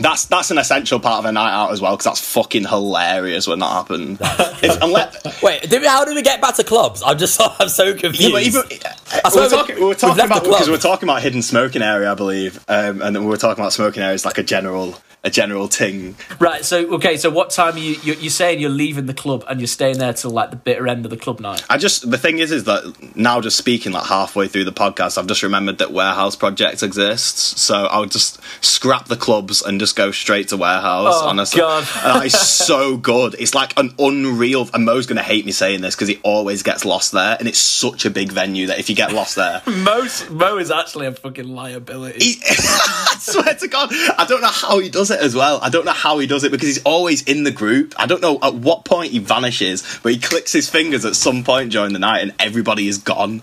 That's that's an essential part of a night out as well because that's fucking hilarious when that happens. If- unless, Wait, did we, how did we get back to clubs? I'm just I'm so confused. yeah, but even, we why were we- talking, we were talking about because we were talking about hidden smoking area, I believe, um, and then we were talking about smoking areas like a general a general ting. Right. So okay. So what time are you? You're, you're saying you're leaving the club and you're staying there till like the bitter end of the club night. I just the thing is, is that now just speaking like halfway through the podcast, I've just remembered that warehouse project exists. So I would just scrap the clubs and just go straight to warehouse. Oh, honestly, God. And that is so good. It's like an unreal. And Mo's gonna hate me saying this because he always gets lost there, and it's such a big venue that if you get lost there. Mo, Mo is actually a fucking liability. He, I swear to God, I don't know how he does it as well. I don't know how he does it because he's always in the group. I don't know at what point he vanishes, but he clicks his fingers at some point during the night and everybody is gone.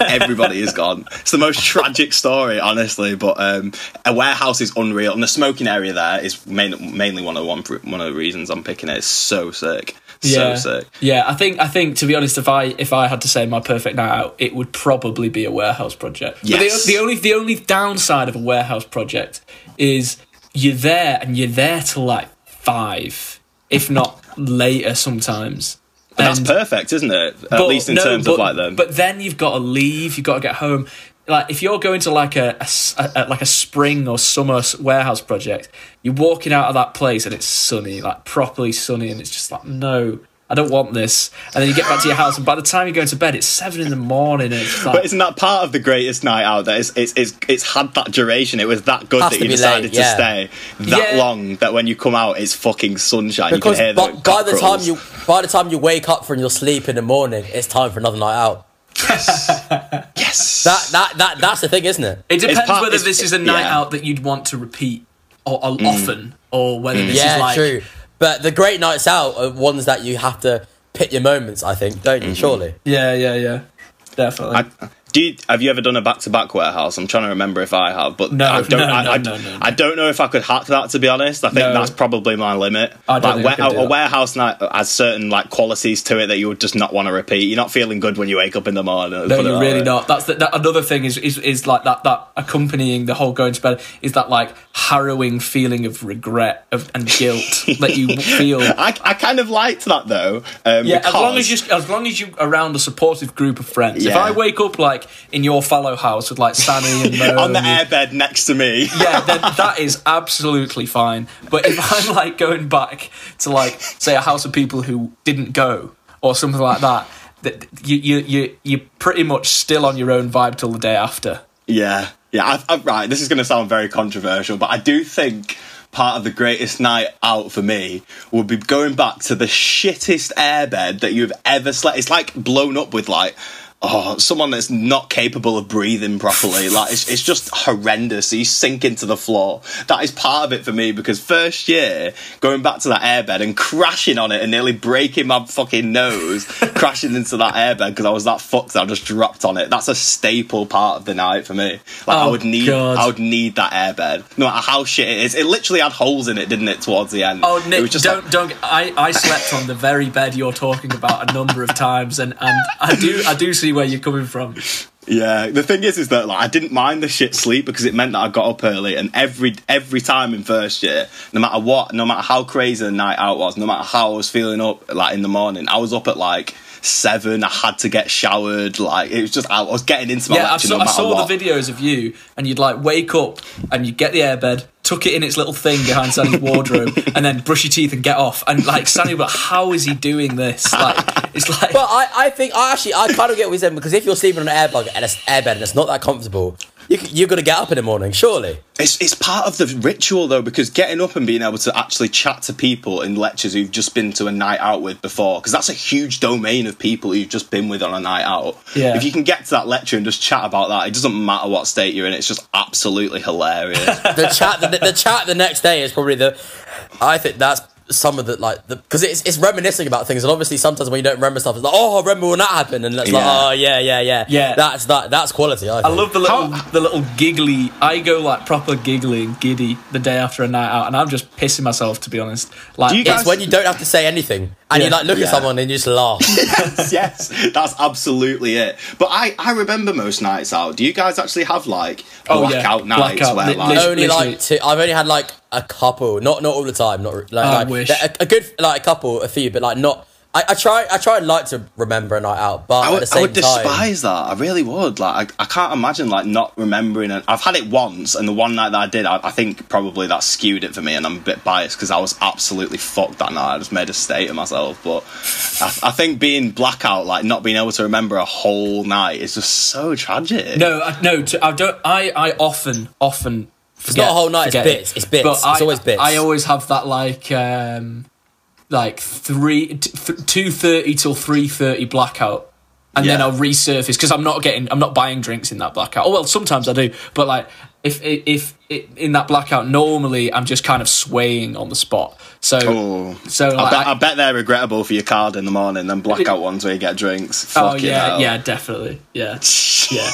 everybody is gone. It's the most tragic story, honestly. But um, a warehouse is unreal, and the smoking area there is main, mainly one of the one, one of the reasons I'm picking it. It's so sick, yeah. so sick. Yeah, I think I think to be honest, if I if I had to say my perfect night out, it would probably be a warehouse project. But Yes. the, the only the only downside of a warehouse project is you're there and you're there till like five, if not later sometimes. But that's perfect, isn't it? At but least in no, terms but, of like them. But then you've got to leave. You've got to get home. Like if you're going to like a, a s- a- a- like a spring or summer warehouse project, you're walking out of that place and it's sunny, like properly sunny, and it's just like no. I don't want this, and then you get back to your house, and by the time you're going to bed, it's seven in the morning, and it's like, But isn't that part of the greatest night out? That it's it's it's, it's had that duration. It was that good that you decided late, to stay that Yeah. long. That when you come out, it's fucking sunshine. Because you can hear by, the by the time you by the time you wake up from your sleep in the morning, it's time for another night out. yes, That that that that's the thing, isn't it? It depends part- whether this is a night yeah. out that you'd want to repeat or, or mm. often, or whether this Yeah, is like true. But the great nights out are ones that you have to pick your moments. I think, don't you? Mm-hmm. Surely. yeah, yeah, yeah, definitely. I, do you, have you ever done a back-to-back warehouse? I'm trying to remember if I have, but No, I don't. no, I, no, I, no. I don't know if I could hack that. To be honest, I think that's probably my limit. I don't like think I could a, a warehouse night has certain like qualities to it that you would just not want to repeat. You're not feeling good when you wake up in the morning. no, you're really way. not. That's the, that, another thing is, is is like that that accompanying the whole going to bed is that like harrowing feeling of regret of, and guilt that you feel. I, I kind of liked that though. Um, Yeah, as long as you as long as you around a supportive group of friends. If I wake up like in your fallow house with like Sammy and Mo on the airbed next to me. yeah, then that is absolutely fine. But if I'm like going back to like say a house of people who didn't go or something like that, that you you you you're pretty much still on your own vibe till the day after. Yeah, yeah. I, I, right, this is going to sound very controversial, but I do think part of the greatest night out for me would be going back to the shittest airbed that you've ever slept. It's like blown up with like. Oh, someone that's not capable of breathing properly. Like it's, it's just horrendous. You sink into the floor. That is part of it for me because first year going back to that airbed and crashing on it and nearly breaking my fucking nose, crashing into that airbed because I was that fucked. that I just dropped on it. That's a staple part of the night for me. Like I Oh, would need, God. I would need that airbed. No matter how shit it is, it literally had holes in it, didn't it? Towards the end. Oh, Nick, was just don't like- don't. I, I slept on the very bed you're talking about a number of times, and, and I do I do see where you're coming from. Yeah, the thing is, is that like I didn't mind the shit sleep because it meant that I got up early, and every every time in first year, no matter what, no matter how crazy the night out was, no matter how I was feeling up, like in the morning, I was up at like seven. I had to get showered. Like it was just I was getting into my Yeah, I saw, no I saw what. the videos of you, and you'd like wake up and you'd get the airbed, tuck it in its little thing behind Sandy's wardrobe, and then brush your teeth and get off. And like Sandy, but like, how is he doing this? Like it's like But I, I think I actually I kind of get what you're saying because if you're sleeping on an airbag and it's airbed and it's not that comfortable, you, c- you're gonna get up in the morning, surely. It's it's part of the ritual though, because getting up and being able to actually chat to people in lectures who've just been to a night out with before, because that's a huge domain of people you've just been with on a night out. Yeah. If you can get to that lecture and just chat about that, it doesn't matter what state you're in. It's just absolutely hilarious. The chat the, the chat the next day is probably the. I think that's some of the like the because it's it's reminiscing about things and obviously sometimes when you don't remember stuff it's like oh I remember when that happened and it's like oh yeah yeah yeah Yeah. that's that that's quality I, I love the little the little giggly. I go like proper giggly and giddy the day after a night out, and I'm just pissing myself to be honest. Like Do you it's- it's when you don't have to say anything and you like look Yeah. at someone and you just laugh yes, yes, that's absolutely it. But I, I remember most nights out. Do you guys actually have like Oh, yeah. blackout nights Blackout. where Li- like literally- only like two I've only had like a couple not not all the time not like, I like wish. a, a good like a couple a few but like not I, I try I try and like to remember a night out but I at would, the same I would time despise that. I really would. Like, I, I can't imagine like not remembering. And I've had it once, and the one night that I did, I, I think probably that skewed it for me, and I'm a bit biased because I was absolutely fucked that night. I just made a state of myself. But I, I think being blackout, like not being able to remember a whole night, is just so tragic. no I, no to, I don't. I I often often. Forget, not a whole night, it's forget it. bits, it's bits, But it's I, always bits. I always have that like um like three t- th- two thirty till three thirty blackout, and then I'll resurface because I'm not getting I'm not buying drinks in that blackout. Oh well, sometimes I do, but like if if, if in that blackout normally I'm just kind of swaying on the spot. So Oh. so I bet, I- I bet they're regrettable for your card in the morning, then blackout ones where you get drinks. Oh Fucking yeah, hell. yeah, definitely, yeah, yeah.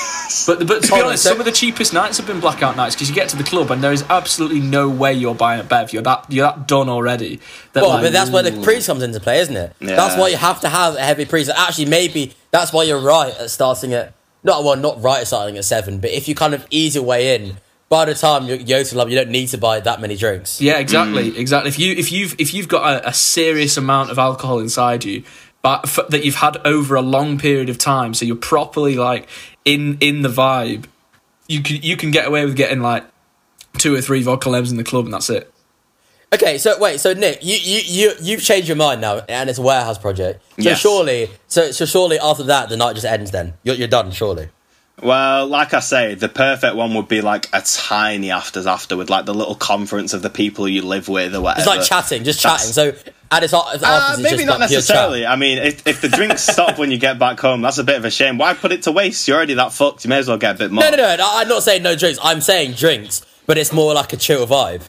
But but to be honest, some of the cheapest nights have been blackout nights because you get to the club and there is absolutely no way you're buying a bev. You're that you're that done already. That Well, like, but that's where the priest comes into play, isn't it? Yeah. That's why you have to have a heavy priest. Actually, maybe that's why you're right at starting at not well, not right starting at seven, but if you kind of ease your way in, by the time you to club, you don't need to buy that many drinks. yeah, exactly, exactly. If you if you've if you've got a, a serious amount of alcohol inside you, but f- that you've had over a long period of time, so you're properly like in in the vibe. you can you can get away with getting like two or three vodka lems in the club, and that's it. Okay, so wait, so Nick, you you you you've changed your mind now, and it's a warehouse project. So Yes. surely, so so surely after that, the night just ends. Then you're you're done. Surely. Well, like I say, the perfect one would be like a tiny afters after with like the little conference of the people you live with or whatever. It's like chatting, just That's- chatting. So at its, its Uh, maybe not like necessarily. I mean, if, if the drinks stop when you get back home, that's a bit of a shame. Why put it to waste? You're already that fucked. You may as well get a bit more. No, no, no, no. I'm not saying no drinks. I'm saying drinks, but it's more like a chill vibe.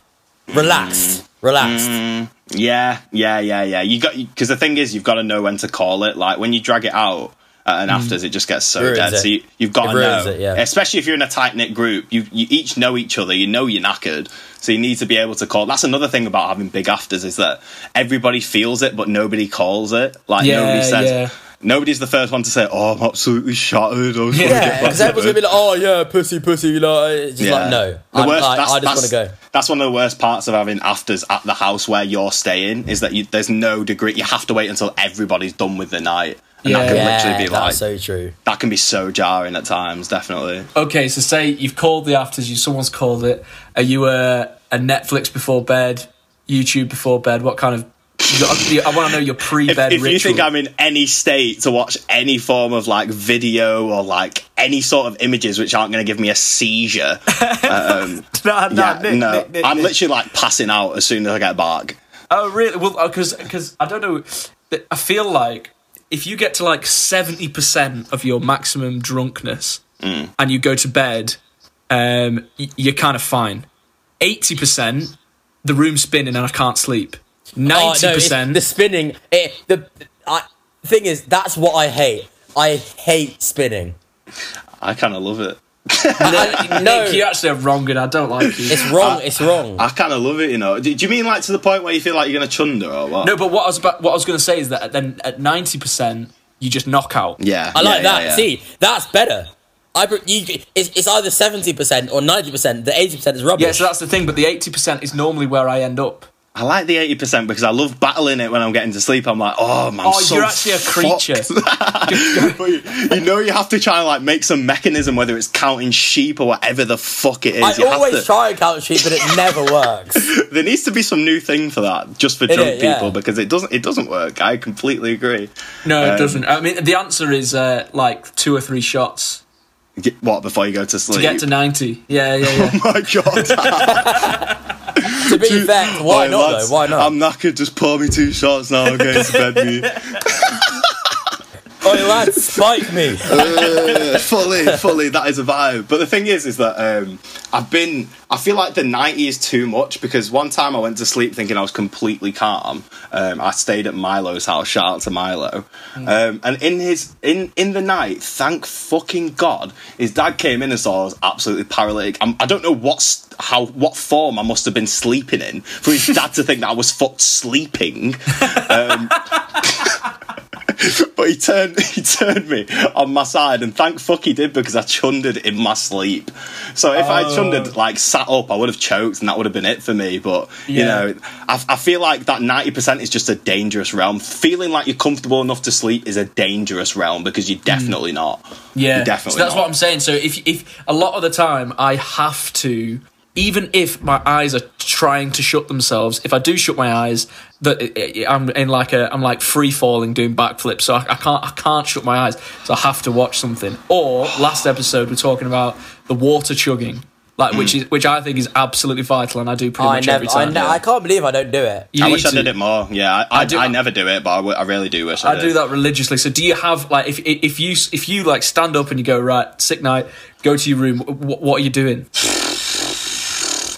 Relaxed, relaxed. Yeah, yeah, yeah, yeah. You got because the thing is, you've got to know when to call it. Like when you drag it out at an afters, it just gets so Mm. Ruins dead. it. So you, you've got It to know, it, yeah. especially if you're in a tight knit group. You you each know each other. You know you're knackered, so you need to be able to call. That's another thing about having big afters is that everybody feels it, but nobody calls it. Like Yeah, nobody says. yeah. Nobody's the first one to say, "Oh, I'm absolutely shattered." I was Yeah, gonna get Yeah, back because to everyone's gonna be like, "Oh yeah, pussy, pussy," you know. It's just like no. The I'm, worst, like, that's, I just want to go. That's one of the worst parts of having afters at the house where you're staying is that you, there's no degree. You have to wait until everybody's done with the night, and that can Yeah, literally be that's like so true. that can be so jarring at times. Definitely. Okay, so say you've called the afters, you someone's called it. Are you a, a Netflix before bed, YouTube before bed? What kind of? I want to know your pre-bed if ritual. you think I'm in any state to watch any form of like video or like any sort of images which aren't going to give me a seizure, um, no, no, yeah, Nick, no, Nick, Nick, I'm literally like passing out as soon as I get back. Oh, really? Well, because because I don't know. I feel like if you get to like seventy percent of your maximum drunkenness Mm. and you go to bed, um, you're kind of fine. Eighty percent, the room's spinning and I can't sleep. Oh, no, Ninety percent. the spinning. It, the I, thing is, that's what I hate. I hate spinning. I kind of love it. I, no, Nick, you actually are wrong, and I don't like you. it's wrong. it's wrong. I kind of love it. You know. Do, do you mean like to the point where you feel like you're going to chunder or what? no, but what I was about, what I was going to say is that then at ninety percent, you just knock out. Yeah, I like yeah, that. yeah, yeah. See, that's better. I you, it's, it's either seventy percent or ninety percent. The eighty percent is rubbish. Yeah, so that's the thing. But the eighty percent is normally where I end up. I like the eighty percent because I love battling it when I'm getting to sleep. I'm like, oh man, Oh, so you're actually a creature. but you, you know, you have to try and like make some mechanism, whether it's counting sheep or whatever the fuck it is. I you have always to- try and count sheep, but it never works. There needs to be some new thing for that, just for It drunk is, yeah. people, because it doesn't. It doesn't work. I completely agree. No, it Um, doesn't. I mean, the answer is uh, like two or three shots Get- What before you go to sleep? to get to ninety. Yeah, yeah, yeah. Oh my god! To be fair, why not lads, though? Why not? I'm knackered. Just pour me two shots now. I'm going to bed. Me. oh, lads, spike me. Uh, fully, fully, that is a vibe. But the thing is, is that um, I've been. I feel like the ninety is too much because one time I went to sleep thinking I was completely calm. Um, I stayed at Milo's house. Shout out to Milo. Um, and in his in in the night, thank fucking god, his dad came in and saw I was absolutely paralytic. I'm, I don't know what's how what form I must have been sleeping in for his dad to think that I was fucked sleeping. But he turned he turned me on my side, and thank fuck he did because I chundered in my sleep. So if I Oh. chundered like sat up, I would have choked, and that would have been it for me. But you know, I, I feel like that ninety percent is just a dangerous realm. Feeling like you're comfortable enough to sleep is a dangerous realm because you're hmm. definitely not. Yeah, You're definitely. So that's not. what I'm saying. So if if a lot of the time I have to, even if my eyes are trying to shut themselves, if I do shut my eyes, that I'm in like a I'm like free falling doing backflips. So I, I can't I can't shut my eyes. So I have to watch something. Or last episode we're talking about the water chugging. Like which hmm. is which I think is absolutely vital, and I do pretty I much never. every I, time. ne- I can't believe I don't do it. You I need wish I did it more. Yeah, I, I, I do- I never do it, but I, w- I really do wish I, I do that religiously. So do you have like if if you if you like stand up and you go right sick night, go to your room. What, what are you doing?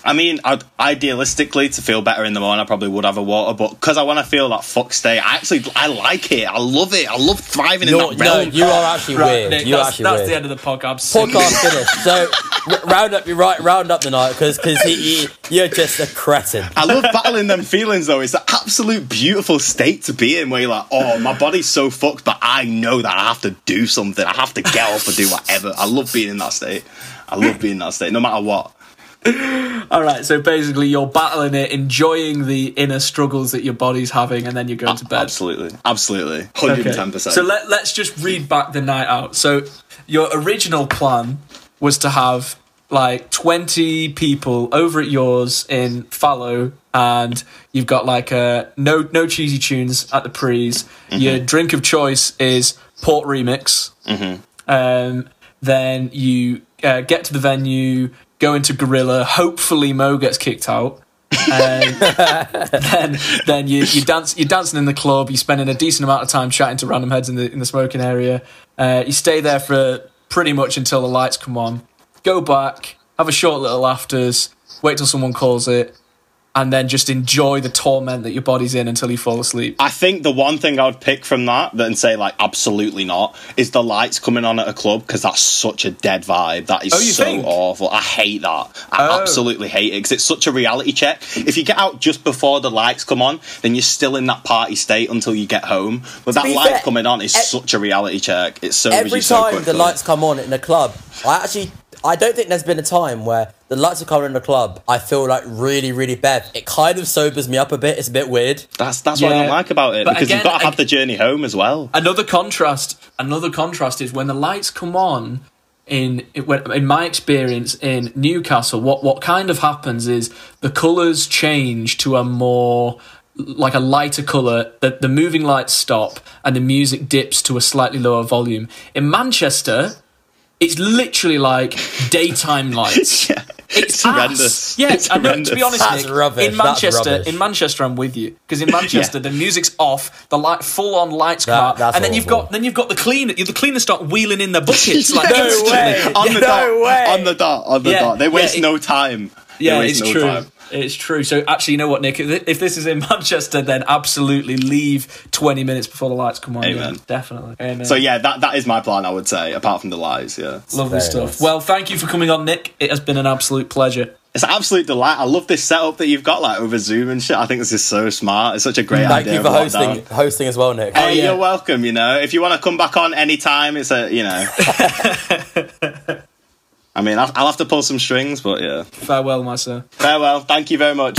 I mean, I'd, idealistically, to feel better in the morning, I probably would have a water, but because I want to feel that fuck state, I actually I like it. I love it. I love thriving in You're, that no, realm. you are actually weird. Nick, You're that's, actually that's weird. the end of the podcast. Podcast finished. So round up, you right, round up the night because because he, he, you're just a cretin. I love battling them feelings though. It's an absolute beautiful state to be in where you're like, oh, my body's so fucked, but I know that I have to do something. I have to get off and do whatever. I love being in that state. I love being in that state, no matter what. All right, so basically you're battling it, enjoying the inner struggles that your body's having, and then you're going to bed. Absolutely, absolutely, hundred and ten percent. So let, let's just read back the night out. So your original plan was to have like 20 people over at yours in Fallow and you've got like a no no cheesy tunes at the prees. Your drink of choice is Port Remix. Um, then you uh, get to the venue, go into Gorilla. Hopefully, Mo gets kicked out. Then, then you you dance. You're dancing in the club. You're spending a decent amount of time chatting to random heads in the in the smoking area. Uh, you stay there for pretty much until the lights come on. Go back, have a short little afters. Wait till someone calls it, and then just enjoy the torment that your body's in until you fall asleep. I think the one thing I would pick from that and say like absolutely not is the lights coming on at a club because that's such a dead vibe. That is Oh, so think? awful. I hate that. I Oh. absolutely hate it because it's such a reality check. If you get out just before the lights come on, then you're still in that party state until you get home. But that light fair, coming on is e- such a reality check. It's so Every so time the lights come on in a club, I actually I don't think there's been a time where the lights are coming in the club. I feel like really, really bad. It kind of sobers me up a bit. It's a bit weird. That's that's what I don't like about it But because again, you've got to have I- the journey home as well. another contrast another contrast is when the lights come on in in my experience in Newcastle what what kind of happens is the colors change to a more like a lighter color the, the moving lights stop and the music dips to a slightly lower volume in Manchester it's literally like daytime lights Yeah. it's, It's horrendous. ass. Yeah, It's I know, to be honest, That's Nick, rubbish. in Manchester, in Manchester, I'm with you because in Manchester Yeah. the music's off, the light, full on lights come That- out, that's and then you've got then you've got the cleaner, the cleaners start wheeling in their buckets like No instantly. way. on the No dot, way. on the dot, on the Yeah, dot. They waste yeah, it- no time. They Yeah, waste it's no true. time. It's true. So actually, you know what, Nick? If if this is in Manchester, then absolutely leave 20 minutes before the lights come on. Amen. Yeah, definitely. Amen. So yeah, that that is my plan. I would say, apart from the lies. Yeah, Lovely Very stuff. nice. Well, thank you for coming on, Nick. It has been an absolute pleasure. it's an absolute delight. I love this setup that you've got, like over Zoom and shit. I think this is so smart. It's such a great Thank idea. Thank you for of lockdown. hosting hosting as well, Nick. Hey, Oh, yeah. you're welcome. You know, if you want to come back on anytime, it's a you know. I mean, I'll, I'll have to pull some strings, but yeah. Farewell, my sir. Farewell. Thank you very much.